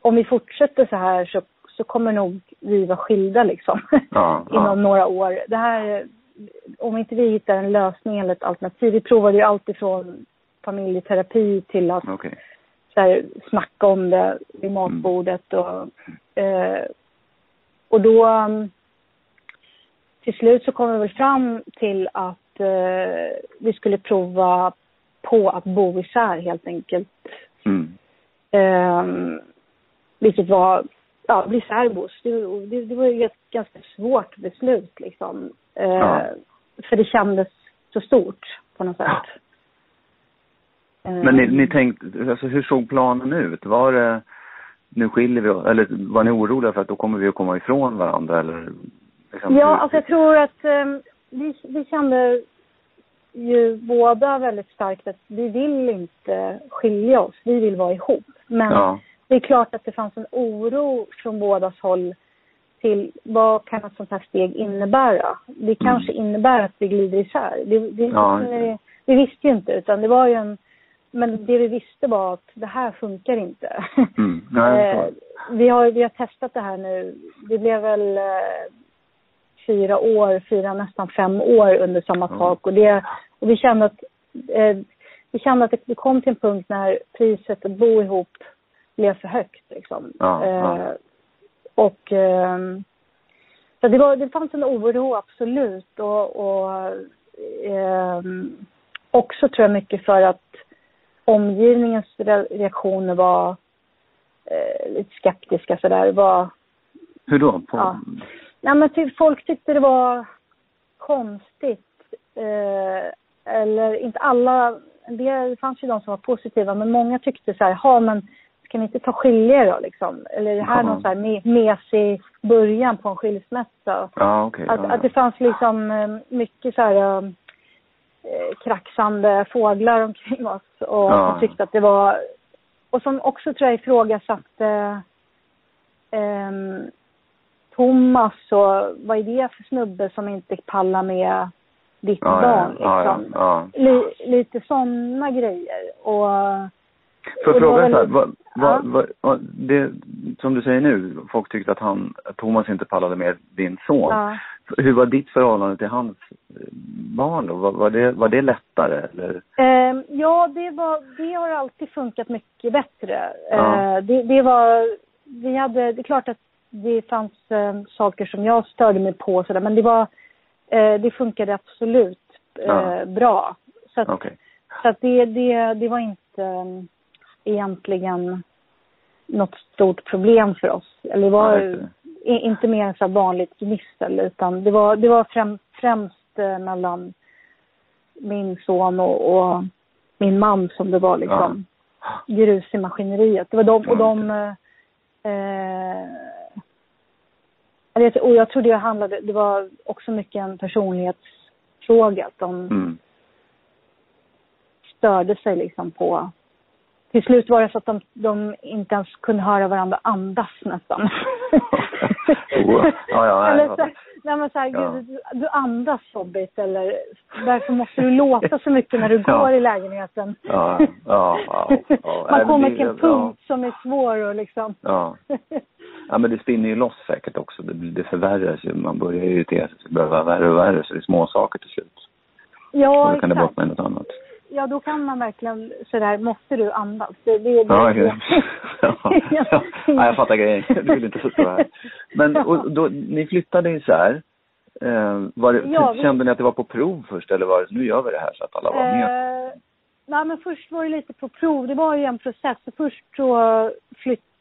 om vi fortsätter så här så, så kommer nog vi vara skilda liksom [LAUGHS] Ja, [LAUGHS] inom ja. några år. Det här, om inte vi hittar en lösning eller ett alternativ, vi provade ju allt ifrån familjeterapi till att Okej. så här, snacka om det vid matbordet och, eh, och då um, till slut så kom vi väl fram till att eh, vi skulle prova på att bo isär helt enkelt. Mm. Eh, vilket var, ja, bli särbos. Det, det, det var ju ett ganska svårt beslut liksom. Eh, Ja. För det kändes så stort på något sätt. Eh, Men ni, ni tänkte, alltså hur såg planen ut? Var det, nu skiljer vi oss, eller var ni oroliga för att då kommer vi att komma ifrån varandra eller? Liksom, Ja, hur- alltså jag tror att eh, vi, vi kände ju båda väldigt starkt att vi vill inte skilja oss. Vi vill vara ihop. Men Ja. det är klart att det fanns en oro från bådas håll till vad kan ett sånt här steg innebära? Det kanske innebär att vi glider isär. Det, det, Mm. Ja. det, vi visste ju inte utan det var ju en men det vi visste var att det här funkar inte. Mm. Jag [LAUGHS] Eh, vi, har, vi har testat det här nu. Det blev väl eh, fyra år, fyra nästan fem år under samma tak. Och, det, och vi kände att eh, vi kände att det, kom till en punkt när priset att bo ihop blev för högt. Liksom. Ja, ja. Eh, och ehm, så det, var, det fanns en oro absolut. Och, och ehm, också tror jag mycket för att omgivningens re- reaktioner var eh, lite skeptiska sådär. Var, Hur då? På, Ja. Nej men typ, folk tyckte det var konstigt. Eh, eller inte alla, det fanns ju de som var positiva men många tyckte så här, ja men ska ni inte ta skilja då liksom? Eller är det här Ja. någon så här me- mesig början på en skilsmässa? Ja, okej. Att, ja, att det fanns liksom eh, mycket så här eh, kraxande fåglar omkring oss och Ja. som tyckte att det var och som också tror jag ifrågasatte ehm, Thomas och vad är det för snubbe som inte pallar med ditt Ja, barn ja, liksom. ja. Li, lite sådana grejer och Får och jag det var fråga väl- så här, vad, Ja. vad, vad, vad, det, som du säger nu, folk tyckte att han, att Thomas inte pallade med din son. Hur var ditt förhållande till hans eh, barn då? Var, var, det, var det lättare eller? Ehm, ja, det, var, det har alltid funkat mycket bättre. Eh, det, det var, vi hade, det är klart att det fanns eh, saker som jag störde mig på sådär, men det var, eh, det funkade absolut eh, Ja. bra. Så att, Okej. så att det, det, det var inte eh, egentligen något stort problem för oss. Eller det var inte. i- inte mer än så vanligt gnissel utan det var, det var främ, främst eh, mellan min son och, och min man som det var liksom grus i maskineriet. Det var de och de eh, eh, och jag tror det handlade, det var också mycket en personlighetsfråga. Att de Mm. störde sig liksom på... Till slut var det så att de, de inte ens kunde höra varandra andas nästan. [LAUGHS] Oh, ja, ja, nej, eller så, nej men så här, Ja. gud, du, andas jobbigt eller därför måste du låta så mycket när du [LAUGHS] går i lägenheten. Man kommer till en punkt som är svår och liksom... [LAUGHS] Ja. Men det spinner ju loss säkert också. Det, det förvärras ju. Man börjar ju irritera sig. Det vara värre och värre så det är små saker till slut. ja, och då kan det exakt. bottna i något annat. Ja, då kan man verkligen sådär, måste du andas? Det, det, det, Ja, okej. ja, [LAUGHS] ja. ja, jag fattar grejen. Du vill inte förstå här. Men och då, ni flyttade isär. Eh, var det, Ja, vi- Kände ni att det var på prov först eller var det nu gör vi det här så att alla var med? Eh, nej, men först var det lite på prov. Det var ju en process. Först så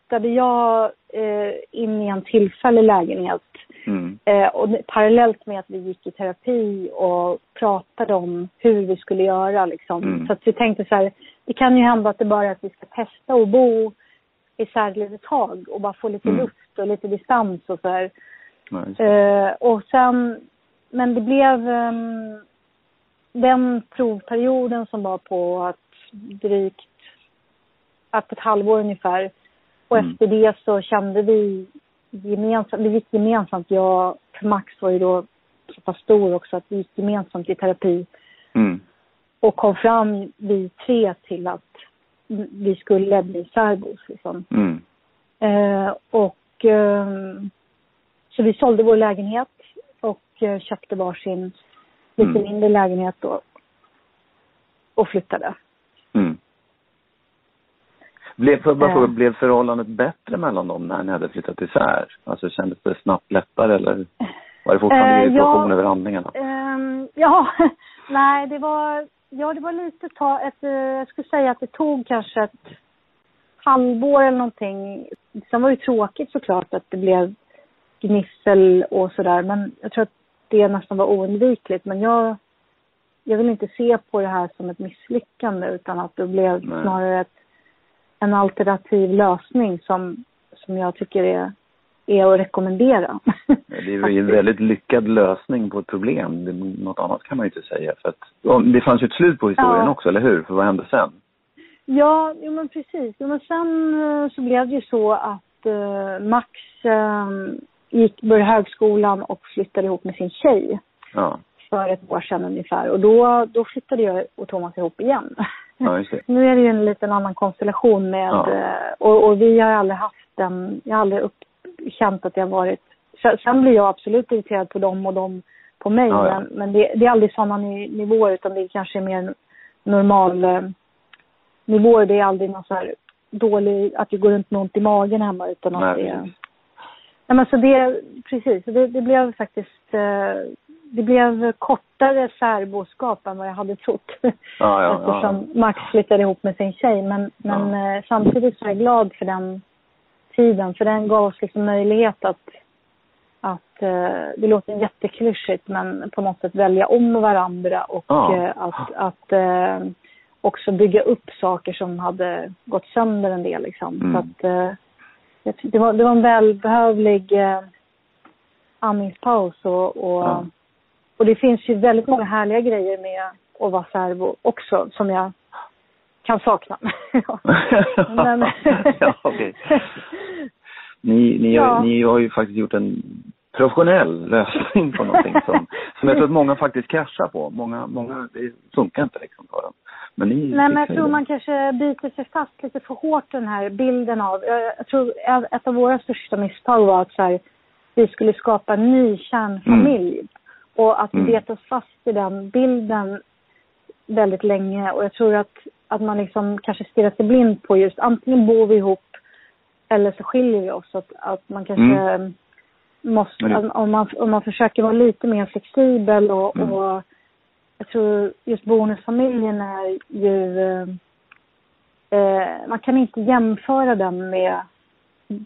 flyttade jag eh, in i en tillfällig lägenhet. Mm. Eh, och parallellt med att vi gick i terapi och pratade om hur vi skulle göra. Liksom. Mm. Så att vi tänkte så här, det kan ju hända att det bara är att vi ska testa att bo isär ett litet tag och bara få lite Mm. luft och lite distans och så här. Det. Eh, och sen, men det blev ehm, den provperioden som var på att drygt att ett halvår ungefär. Och Mm. efter det så kände vi gemensamt, vi gick gemensamt, jag, för Max var ju då så pass stor också att vi gick gemensamt i terapi Mm. och kom fram vi tre till att vi skulle bli särbos liksom. Mm. Eh, och ehm, så vi sålde vår lägenhet och eh, köpte varsin lite Mm. mindre lägenhet då. Och flyttade. Blev, för, bara Eh. fråga, blev förhållandet bättre mellan dem när ni hade flyttat isär? Alltså kändes det snabbt lättare eller var det fortfarande Eh, irritation ja. över handlingarna? Ehm, ja, [LAUGHS] nej det var, ja det var lite ta, ett, eh, jag skulle säga att det tog kanske ett halvår eller någonting. Sen var det tråkigt såklart att det blev gnissel och sådär men jag tror att det nästan var oundvikligt men jag, jag vill inte se på det här som ett misslyckande utan att det blev Nej. snarare ett, en alternativ lösning som, som jag tycker är, är att rekommendera. Det är ju en väldigt lyckad lösning på ett problem. Det, något annat kan man ju inte säga. För att, det fanns ju ett slut på historien Ja. också, eller hur? För vad hände sen? Ja, jo, men precis. Jo, men sen eh, så blev det ju så att eh, Max eh, gick, började högskolan och flyttade ihop med sin tjej Ja, för ett år sedan ungefär. Och då, då flyttade jag och Thomas ihop igen. ja [LAUGHS] nu är det ju en liten annan konstellation med, Ja. eh, och, och vi har aldrig haft den, jag har aldrig upp, känt att har varit, sen, blir jag absolut irriterad på dem och de på mig, Ja, men, men det, det är aldrig sådana ni, nivåer utan det är kanske mer normal eh, nivåer. Det är aldrig någon så här dålig, att det går runt med ont i magen hemma utan att Nej, det är... Nej men så det, precis, det, det blev faktiskt, eh, det blev kortare särboskap än vad jag hade trott. Ja, ja, [LAUGHS] Eftersom Max flyttade ihop med sin tjej. Men, men eh, samtidigt så är jag glad för den tiden. För den gav oss liksom möjlighet att, att eh, det låter jätteklyschigt men på något sätt välja om varandra och Ja. eh, att, att också bygga upp saker som hade gått sönder en del liksom. Mm. Så att det var, det var en välbehövlig eh, andningspaus och, och, Ja. Och det finns ju väldigt många härliga grejer med att vara särbo också som jag kan sakna. [LAUGHS] Men- [LAUGHS] ja, okej. Ni, ni, Ja. har, ni har ju faktiskt gjort en professionell lösning på någonting som, som jag tror att många faktiskt kraschar på. Många, många, det funkar inte liksom för dem. Men ni Nej, men jag tror det. man kanske biter sig fast lite för hårt den här bilden av... Jag, tror ett av våra största misstag var att så här, vi skulle skapa en ny kärnfamilj. Och att vi Mm. bet oss fast i den bilden väldigt länge. Och jag tror att, att man liksom kanske stirrar sig blind på just antingen bor vi ihop eller så skiljer vi oss. Att, att man kanske måste, Men det- om, man, om man försöker vara lite mer flexibel och, Mm. och jag tror just bonusfamiljen är ju eh, man kan inte jämföra den med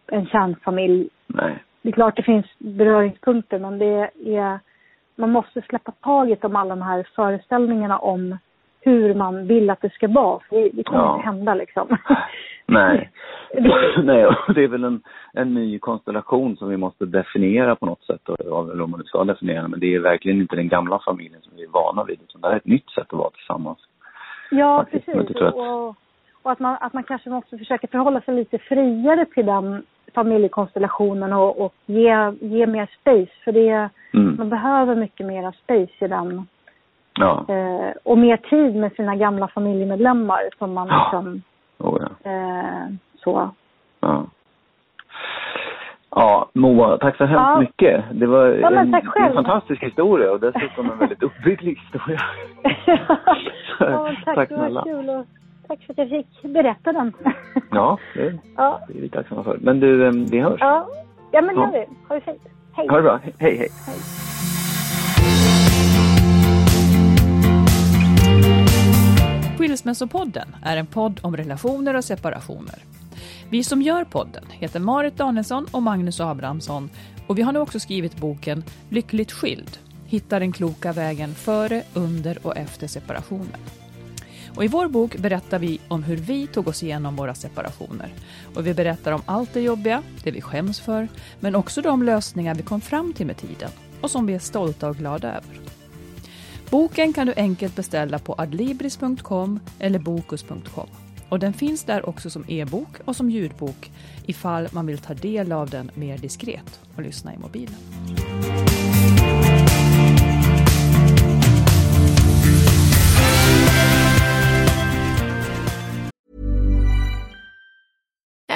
en kärnfamilj. Nej. Det är klart det finns beröringspunkter men det är, man måste släppa taget om alla de här föreställningarna om hur man vill att det ska vara. För det, det kommer Ja. inte hända liksom. [LAUGHS] Nej. [LAUGHS] Nej, det är väl en, en ny konstellation som vi måste definiera på något sätt. och- Eller om man ska definiera, men det är verkligen inte den gamla familjen som vi är vana vid. Utan det här är ett nytt sätt att vara tillsammans. Ja, Faktiskt, precis. Och, och att, man, att man kanske måste försöka förhålla sig lite friare till den familjekonstellationen och, och ge, ge mer space. För det, Mm. man behöver mycket mer space i den. Ja, Eh, och mer tid med sina gamla familjemedlemmar som man Ja. liksom, oh, ja. eh, så. ja. Ja, Moa, tack så hemskt Ja. mycket. Det var Ja, en, en fantastisk historia och dessutom en väldigt uppbygglig historia. [LAUGHS] ja, [LAUGHS] tack, Tack snälla. Tack för att jag fick berätta den. [LAUGHS] Ja, det, ja, det är vi tacksamma för. Men du, eh, vi hörs. ja. ja, men det gör vi. Ha det fint. Hej. Ha det bra. Hej, hej. Skilsmässopodden är en podd om relationer och separationer. Vi som gör podden heter Marit Danielsson och Magnus Abrahamsson och vi har nu också skrivit boken Lyckligt skild. Hitta den kloka vägen före, under och efter separationen. Och I vår bok berättar vi om hur vi tog oss igenom våra separationer. Och Vi berättar om allt det jobbiga, det vi skäms för, men också de lösningar vi kom fram till med tiden och som vi är stolta och glada över. Boken kan du enkelt beställa på adlibris.com eller bokus.com. Och den finns där också som e-bok och som ljudbok ifall man vill ta del av den mer diskret och lyssna i mobilen.